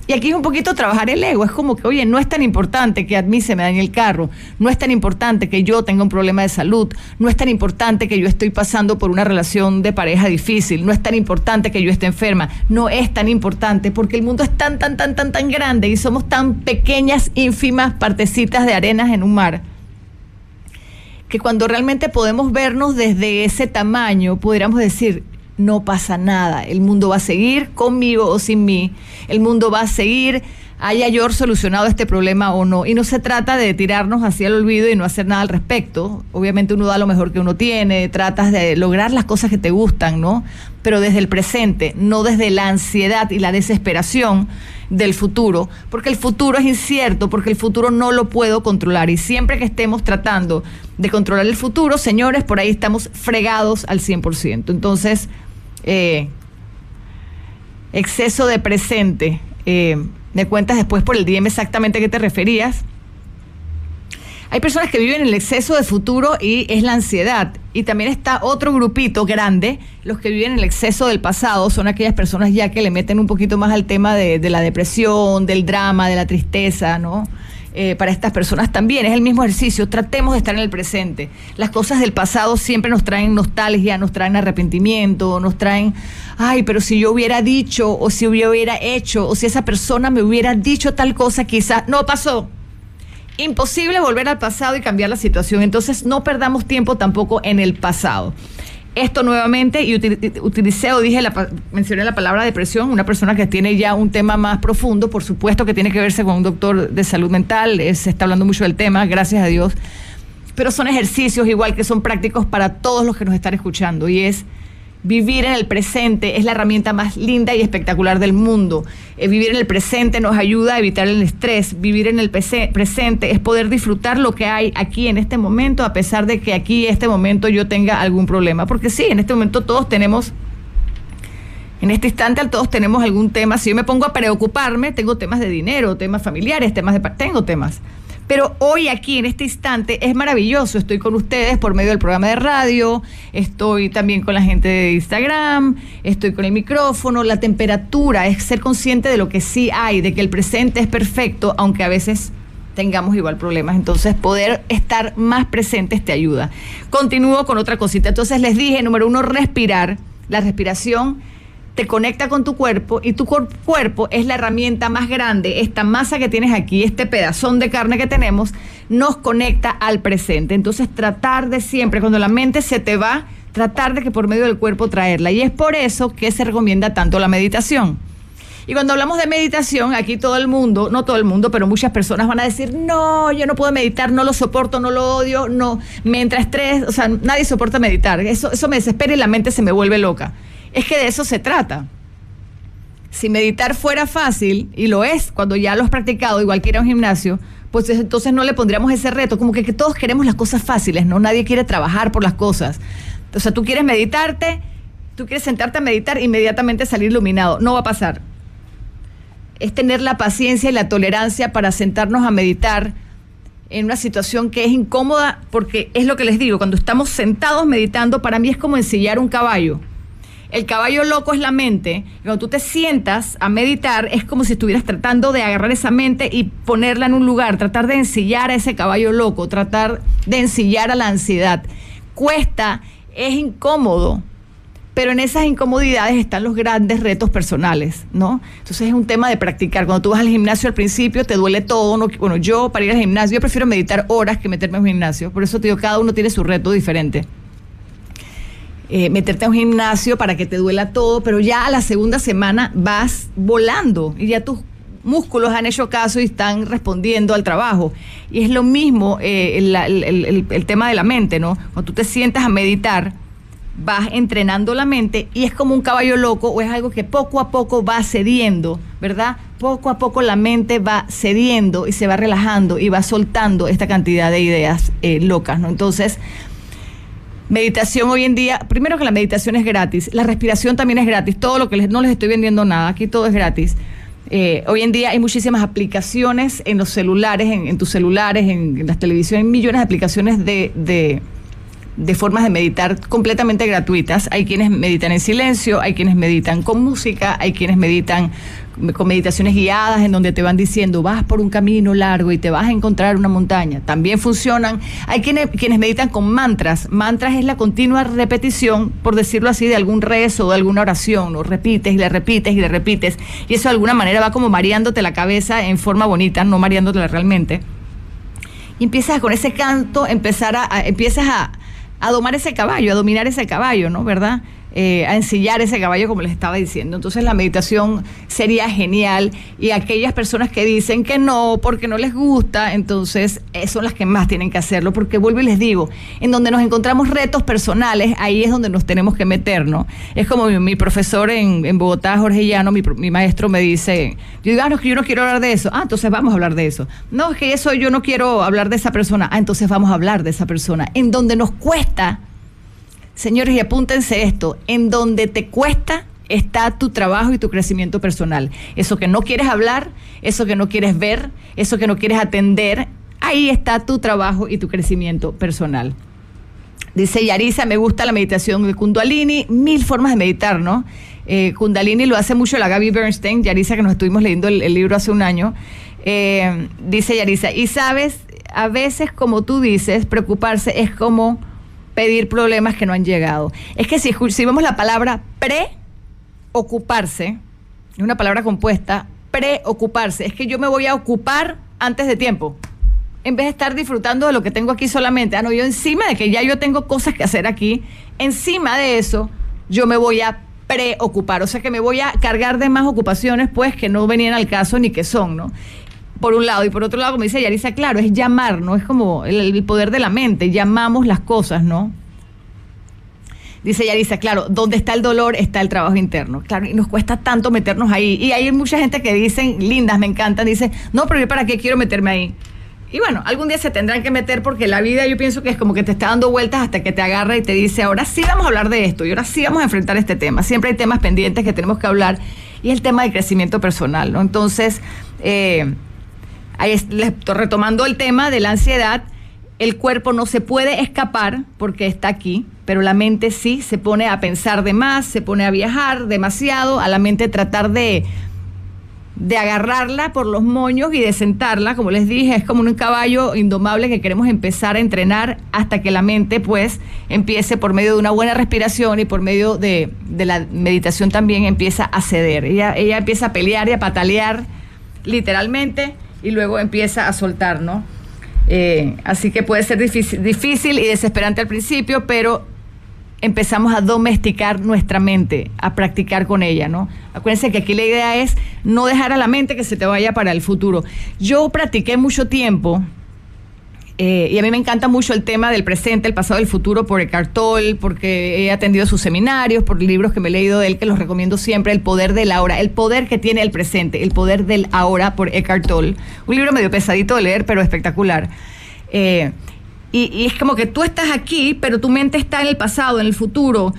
y aquí es un poquito trabajar el ego. Es como que, oye, no es tan importante que a mí se me dañe el carro. No es tan importante que yo tenga un problema de salud. No es tan importante que yo estoy pasando por una relación de pareja difícil. No es tan importante que yo esté enferma. No es tan importante porque el mundo es tan, tan, tan, tan, tan grande y somos tan pequeñas, ínfimas partecitas de arenas en un mar que cuando realmente podemos vernos desde ese tamaño, pudiéramos decir, no pasa nada. El mundo va a seguir conmigo o sin mí. El mundo va a seguir, haya yo solucionado este problema o no. Y no se trata de tirarnos hacia el olvido y no hacer nada al respecto. Obviamente uno da lo mejor que uno tiene, tratas de lograr las cosas que te gustan, ¿no? Pero desde el presente, no desde la ansiedad y la desesperación del futuro, porque el futuro es incierto, porque el futuro no lo puedo controlar. Y siempre que estemos tratando de controlar el futuro, señores, por ahí estamos fregados al 100%. Entonces, eh, exceso de presente. Eh, me cuentas después por el DM exactamente a qué te referías. Hay personas que viven en el exceso de futuro y es la ansiedad. Y también está otro grupito grande, los que viven en el exceso del pasado, son aquellas personas ya que le meten un poquito más al tema de la depresión, del drama, de la tristeza, ¿no? Eh, para estas personas también. Es el mismo ejercicio. Tratemos de estar en el presente. Las cosas del pasado siempre nos traen nostalgia, nos traen arrepentimiento, nos traen, ay, pero si yo hubiera dicho, o si yo hubiera hecho, o si esa persona me hubiera dicho tal cosa, quizás no pasó. Imposible volver al pasado y cambiar la situación. Entonces no perdamos tiempo tampoco en el pasado esto nuevamente y utilicé o dije, la, mencioné la palabra depresión, una persona que tiene ya un tema más profundo, por supuesto que tiene que verse con un doctor de salud mental, se está hablando mucho del tema, gracias a Dios, pero son ejercicios igual que son prácticos para todos los que nos están escuchando y es Vivir en el presente es la herramienta más linda y espectacular del mundo. Eh, vivir en el presente nos ayuda a evitar el estrés. Vivir en el presente es poder disfrutar lo que hay aquí en este momento, a pesar de que aquí en este momento yo tenga algún problema. Porque sí, en este momento todos tenemos, en este instante todos tenemos algún tema. Si yo me pongo a preocuparme, tengo temas de dinero, temas familiares, temas de... Tengo temas. Pero hoy aquí, en este instante, es maravilloso. Estoy con ustedes por medio del programa de radio, estoy también con la gente de Instagram, estoy con el micrófono. La temperatura es ser consciente de lo que sí hay, de que el presente es perfecto, aunque a veces tengamos igual problemas. Entonces, poder estar más presentes te ayuda. Continúo con otra cosita. Entonces, les dije, número uno, respirar. La respiración te conecta con tu cuerpo y tu cuerpo es la herramienta más grande, esta masa que tienes aquí, este pedazón de carne que tenemos, nos conecta al presente. Entonces tratar de siempre, cuando la mente se te va, tratar de que por medio del cuerpo traerla. Y es por eso que se recomienda tanto la meditación. Y cuando hablamos de meditación, aquí todo el mundo, no todo el mundo, pero muchas personas van a decir, no, yo no puedo meditar, no lo soporto, no lo odio, no, me entra o sea, nadie soporta meditar. Eso, eso me desespera y la mente se me vuelve loca. Es que de eso se trata. Si meditar fuera fácil, y lo es cuando ya lo has practicado, igual que ir a un gimnasio, pues entonces no le pondríamos ese reto, como que, todos queremos las cosas fáciles, ¿no? Nadie quiere trabajar por las cosas. O sea, tú quieres meditarte, tú quieres sentarte a meditar, inmediatamente salir iluminado. No va a pasar. Es tener la paciencia y la tolerancia para sentarnos a meditar en una situación que es incómoda, porque es lo que les digo, cuando estamos sentados meditando, para mí es como ensillar un caballo. El caballo loco es la mente. Cuando tú te sientas a meditar, es como si estuvieras tratando de agarrar esa mente y ponerla en un lugar, tratar de ensillar a ese caballo loco, tratar de ensillar a la ansiedad. Cuesta, es incómodo, pero en esas incomodidades están los grandes retos personales, ¿no? Entonces es un tema de practicar. Cuando tú vas al gimnasio al principio te duele todo. No, bueno, yo para ir al gimnasio, yo prefiero meditar horas que meterme en un gimnasio. Por eso te digo, cada uno tiene su reto diferente. Eh, meterte a un gimnasio para que te duela todo, pero ya a la segunda semana vas volando y ya tus músculos han hecho caso y están respondiendo al trabajo. Y es lo mismo eh, el, tema de la mente, ¿no? Cuando tú te sientas a meditar, vas entrenando la mente y es como un caballo loco o es algo que poco a poco va cediendo, ¿verdad? Poco a poco la mente va cediendo y se va relajando y va soltando esta cantidad de ideas eh, locas, ¿no? Entonces, Meditación hoy en día, primero que la meditación es gratis, la respiración también es gratis, todo lo que les, no les estoy vendiendo nada, aquí todo es gratis. Eh, hoy en día hay muchísimas aplicaciones en los celulares, en, tus celulares, en, las televisiones, hay millones de aplicaciones de, de, de, formas de meditar completamente gratuitas. Hay quienes meditan en silencio, hay quienes meditan con música, hay quienes meditan con meditaciones guiadas en donde te van diciendo vas por un camino largo y te vas a encontrar una montaña. También funcionan. Hay quienes, quienes meditan con mantras. Mantras es la continua repetición, por decirlo así, de algún rezo o de alguna oración. Lo repites y le repites y le repites. Y eso de alguna manera va como mareándote la cabeza en forma bonita, no mareándotela realmente. Y empiezas con ese canto, empezar a, empiezas a, a domar ese caballo, a dominar ese caballo, ¿no? ¿Verdad? Eh, a ensillar ese caballo, como les estaba diciendo. Entonces la meditación sería genial y aquellas personas que dicen que no porque no les gusta, entonces eh, son las que más tienen que hacerlo, porque vuelvo y les digo, en donde nos encontramos retos personales, ahí es donde nos tenemos que meter, ¿no? Es como mi, profesor en, Bogotá, Jorge Llano, mi, mi, maestro me dice, yo digo, ah, no, que yo no quiero hablar de eso, ah, entonces vamos a hablar de eso. No, es que eso yo no quiero hablar de esa persona, ah, entonces vamos a hablar de esa persona. En donde nos cuesta Señores, y apúntense esto, en donde te cuesta está tu trabajo y tu crecimiento personal. Eso que no quieres hablar, eso que no quieres ver, eso que no quieres atender, ahí está tu trabajo y tu crecimiento personal. Dice Yarisa, me gusta la meditación de Kundalini, mil formas de meditar, ¿no? Eh, Kundalini lo hace mucho la Gaby Bernstein, Yarisa, que nos estuvimos leyendo el, libro hace un año. Eh, dice Yarisa, y sabes, a veces como tú dices, preocuparse es como pedir problemas que no han llegado. Es que si, si vemos la palabra preocuparse, es una palabra compuesta, preocuparse, es que yo me voy a ocupar antes de tiempo. En vez de estar disfrutando de lo que tengo aquí solamente, ah, no, yo encima de que ya yo tengo cosas que hacer aquí, encima de eso, yo me voy a preocupar, o sea que me voy a cargar de más ocupaciones, pues que no venían al caso ni que son, ¿no? Por un lado. Y por otro lado, como dice Yarisa, claro, es llamar, ¿no? Es como el, poder de la mente, llamamos las cosas, ¿no? Dice Yarisa, claro, donde está el dolor está el trabajo interno. Claro, y nos cuesta tanto meternos ahí. Y hay mucha gente que dicen, lindas, me encantan, dice, no, pero yo para qué quiero meterme ahí. Y bueno, algún día se tendrán que meter porque la vida yo pienso que es como que te está dando vueltas hasta que te agarra y te dice, ahora sí vamos a hablar de esto y ahora sí vamos a enfrentar este tema. Siempre hay temas pendientes que tenemos que hablar y el tema del crecimiento personal, ¿no? Entonces, eh, retomando el tema de la ansiedad, el cuerpo no se puede escapar porque está aquí, pero la mente sí se pone a pensar de más, se pone a viajar demasiado, a la mente tratar de, de agarrarla por los moños y de sentarla, como les dije, es como un caballo indomable que queremos empezar a entrenar hasta que la mente pues empiece por medio de una buena respiración y por medio de, de la meditación también empieza a ceder. Ella, ella empieza a pelear y a patalear literalmente y luego empieza a soltar, ¿no? Eh, así que puede ser difícil, difícil y desesperante al principio, pero empezamos a domesticar nuestra mente, a practicar con ella, ¿no? Acuérdense que aquí la idea es no dejar a la mente que se te vaya para el futuro. Yo practiqué mucho tiempo eh, y a mí me encanta mucho el tema del presente, el pasado, el futuro por Eckhart Tolle, porque he atendido sus seminarios, por libros que me he leído de él, que los recomiendo siempre, El poder del ahora, el poder que tiene el presente, el poder del ahora por Eckhart Tolle. Un libro medio pesadito de leer, pero espectacular. Eh, y, es como que tú estás aquí, pero tu mente está en el pasado, en el futuro,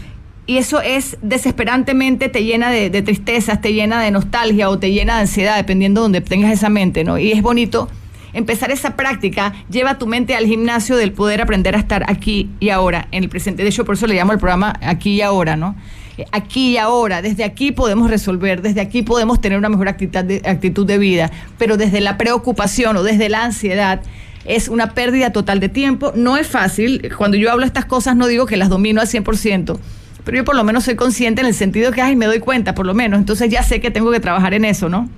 y eso es desesperantemente, te llena de, de tristezas, te llena de nostalgia o te llena de ansiedad, dependiendo de donde tengas esa mente, ¿no? Y es bonito empezar esa práctica lleva tu mente al gimnasio del poder aprender a estar aquí y ahora, en el presente. De hecho, por eso le llamo al programa aquí y ahora, ¿no? Eh, aquí y ahora, desde aquí podemos resolver, desde aquí podemos tener una mejor actitud de, actitud de vida, pero desde la preocupación o desde la ansiedad es una pérdida total de tiempo. No es fácil. Cuando yo hablo estas cosas no digo que las domino al 100%, pero yo por lo menos soy consciente en el sentido que, ay, me doy cuenta, por lo menos. Entonces ya sé que tengo que trabajar en eso, ¿no?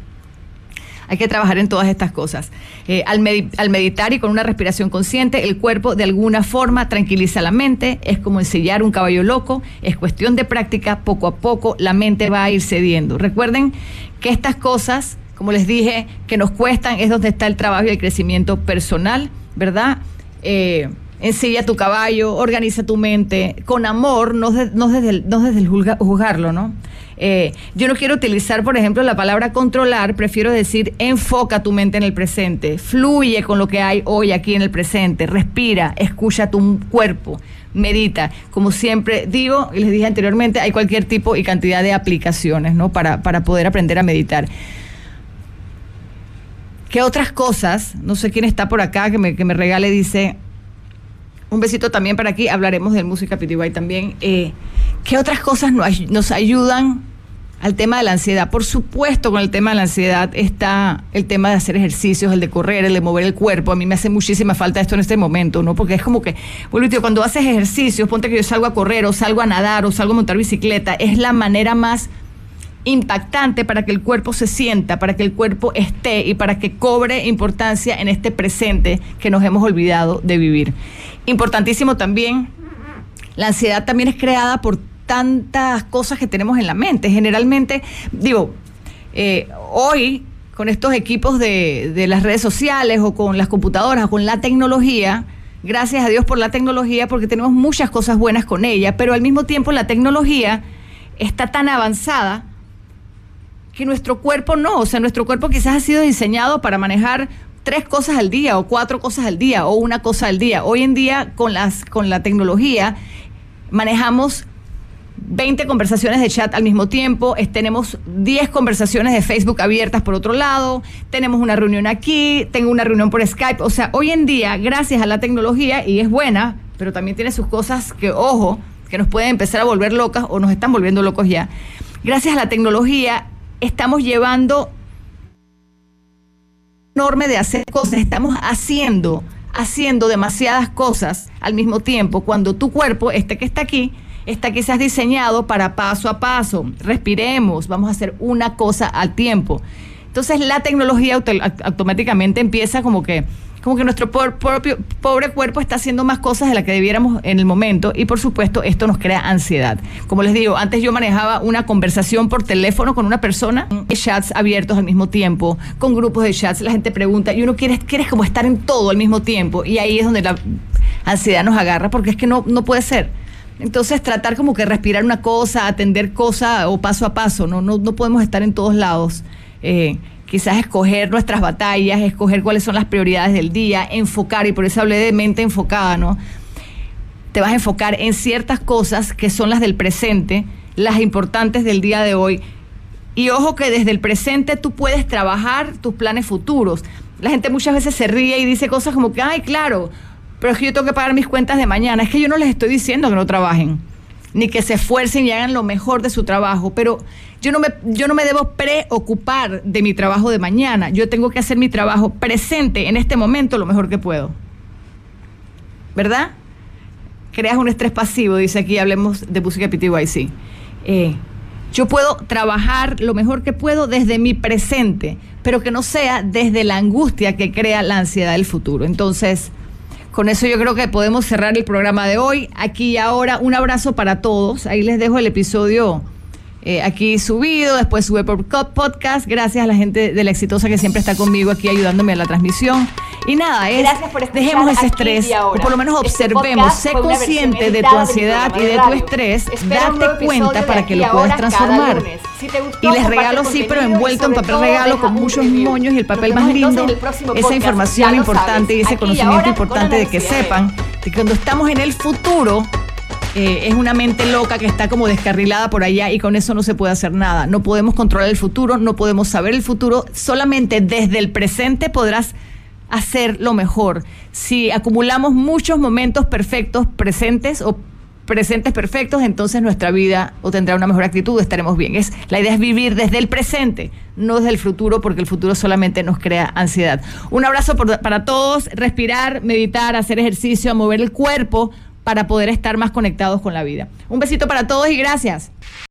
Hay que trabajar en todas estas cosas. Eh, al, meditar y con una respiración consciente, el cuerpo de alguna forma tranquiliza la mente, es como ensillar un caballo loco, es cuestión de práctica, poco a poco la mente va a ir cediendo. Recuerden que estas cosas, como les dije, que nos cuestan, es donde está el trabajo y el crecimiento personal, ¿verdad? Eh, ensilla tu caballo, organiza tu mente, con amor, no, desde, el, no desde el juzgarlo, ¿no? Eh, yo no quiero utilizar, por ejemplo, la palabra controlar, prefiero decir enfoca tu mente en el presente, fluye con lo que hay hoy aquí en el presente, respira, escucha tu cuerpo, medita. Como siempre digo, y les dije anteriormente, hay cualquier tipo y cantidad de aplicaciones ¿no? para, para poder aprender a meditar. ¿Qué otras cosas? No sé quién está por acá que me, que me regale, dice, un besito también para aquí, hablaremos de música PTY también. Eh, ¿Qué otras cosas nos, nos ayudan al tema de la ansiedad. Por supuesto, con el tema de la ansiedad está el tema de hacer ejercicios, el de correr, el de mover el cuerpo. A mí me hace muchísima falta esto en este momento, ¿no? Porque es como que, bueno, cuando haces ejercicios, ponte que yo salgo a correr o salgo a nadar o salgo a montar bicicleta, es la manera más impactante para que el cuerpo se sienta, para que el cuerpo esté y para que cobre importancia en este presente que nos hemos olvidado de vivir. Importantísimo también, la ansiedad también es creada por tantas cosas que tenemos en la mente. Generalmente, digo, eh, hoy con estos equipos de, de, las redes sociales o con las computadoras o con la tecnología, gracias a Dios por la tecnología, porque tenemos muchas cosas buenas con ella, pero al mismo tiempo la tecnología está tan avanzada que nuestro cuerpo no, o sea, nuestro cuerpo quizás ha sido diseñado para manejar tres cosas al día o cuatro cosas al día o una cosa al día. Hoy en día con las con la tecnología manejamos 20 conversaciones de chat al mismo tiempo, tenemos 10 conversaciones de Facebook abiertas por otro lado, tenemos una reunión aquí, tengo una reunión por Skype. O sea, hoy en día, gracias a la tecnología, y es buena, pero también tiene sus cosas que, ojo, que nos pueden empezar a volver locas o nos están volviendo locos ya. Gracias a la tecnología, estamos llevando enorme de hacer cosas, estamos haciendo, haciendo demasiadas cosas al mismo tiempo, cuando tu cuerpo, este que está aquí, está quizás diseñado para paso a paso. Respiremos, vamos a hacer una cosa al tiempo. Entonces la tecnología automáticamente empieza como que como que nuestro propio pobre cuerpo está haciendo más cosas de las que debiéramos en el momento y por supuesto esto nos crea ansiedad. Como les digo, antes yo manejaba una conversación por teléfono con una persona, chats abiertos al mismo tiempo, con grupos de chats, la gente pregunta y uno quiere, quiere como estar en todo al mismo tiempo y ahí es donde la ansiedad nos agarra porque es que no, no puede ser Entonces tratar como que respirar una cosa, atender cosa o paso a paso, no, no, no podemos estar en todos lados. Eh, quizás escoger nuestras batallas, escoger cuáles son las prioridades del día, enfocar, y por eso hablé de mente enfocada, ¿no? Te vas a enfocar en ciertas cosas que son las del presente, las importantes del día de hoy. Y ojo que desde el presente tú puedes trabajar tus planes futuros. La gente muchas veces se ríe y dice cosas como que, ay, claro, pero es que yo tengo que pagar mis cuentas de mañana. Es que yo no les estoy diciendo que no trabajen, ni que se esfuercen y hagan lo mejor de su trabajo, pero yo no me, yo no me debo preocupar de mi trabajo de mañana. Yo tengo que hacer mi trabajo presente en este momento lo mejor que puedo. ¿Verdad? Creas un estrés pasivo, dice aquí, hablemos de música PTYC. Eh, yo puedo trabajar lo mejor que puedo desde mi presente, pero que no sea desde la angustia que crea la ansiedad del futuro. Entonces, con eso yo creo que podemos cerrar el programa de hoy. Aquí y ahora, un abrazo para todos. Ahí les dejo el episodio eh, aquí subido, después sube por podcast. Gracias a la gente de la exitosa que siempre está conmigo aquí ayudándome a la transmisión. Y nada, es, dejemos ese estrés, o por lo menos este observemos, sé consciente de tu ansiedad y de tu estrés, date cuenta para que lo puedas transformar. y les regalo, sí, pero envuelto en papel regalo con muchos moños y el papel más lindo, esa información importante y ese conocimiento importante de que sepan que cuando estamos en el futuro, eh, es una mente loca que está como descarrilada por allá y con eso no se puede hacer nada. No podemos controlar el futuro, no podemos saber el futuro, solamente desde el presente podrás hacer lo mejor. Si acumulamos muchos momentos perfectos presentes o presentes perfectos, entonces nuestra vida o tendrá una mejor actitud, estaremos bien. Es, la idea es vivir desde el presente, no desde el futuro, porque el futuro solamente nos crea ansiedad. Un abrazo para todos, respirar, meditar, hacer ejercicio, mover el cuerpo para poder estar más conectados con la vida. Un besito para todos y gracias.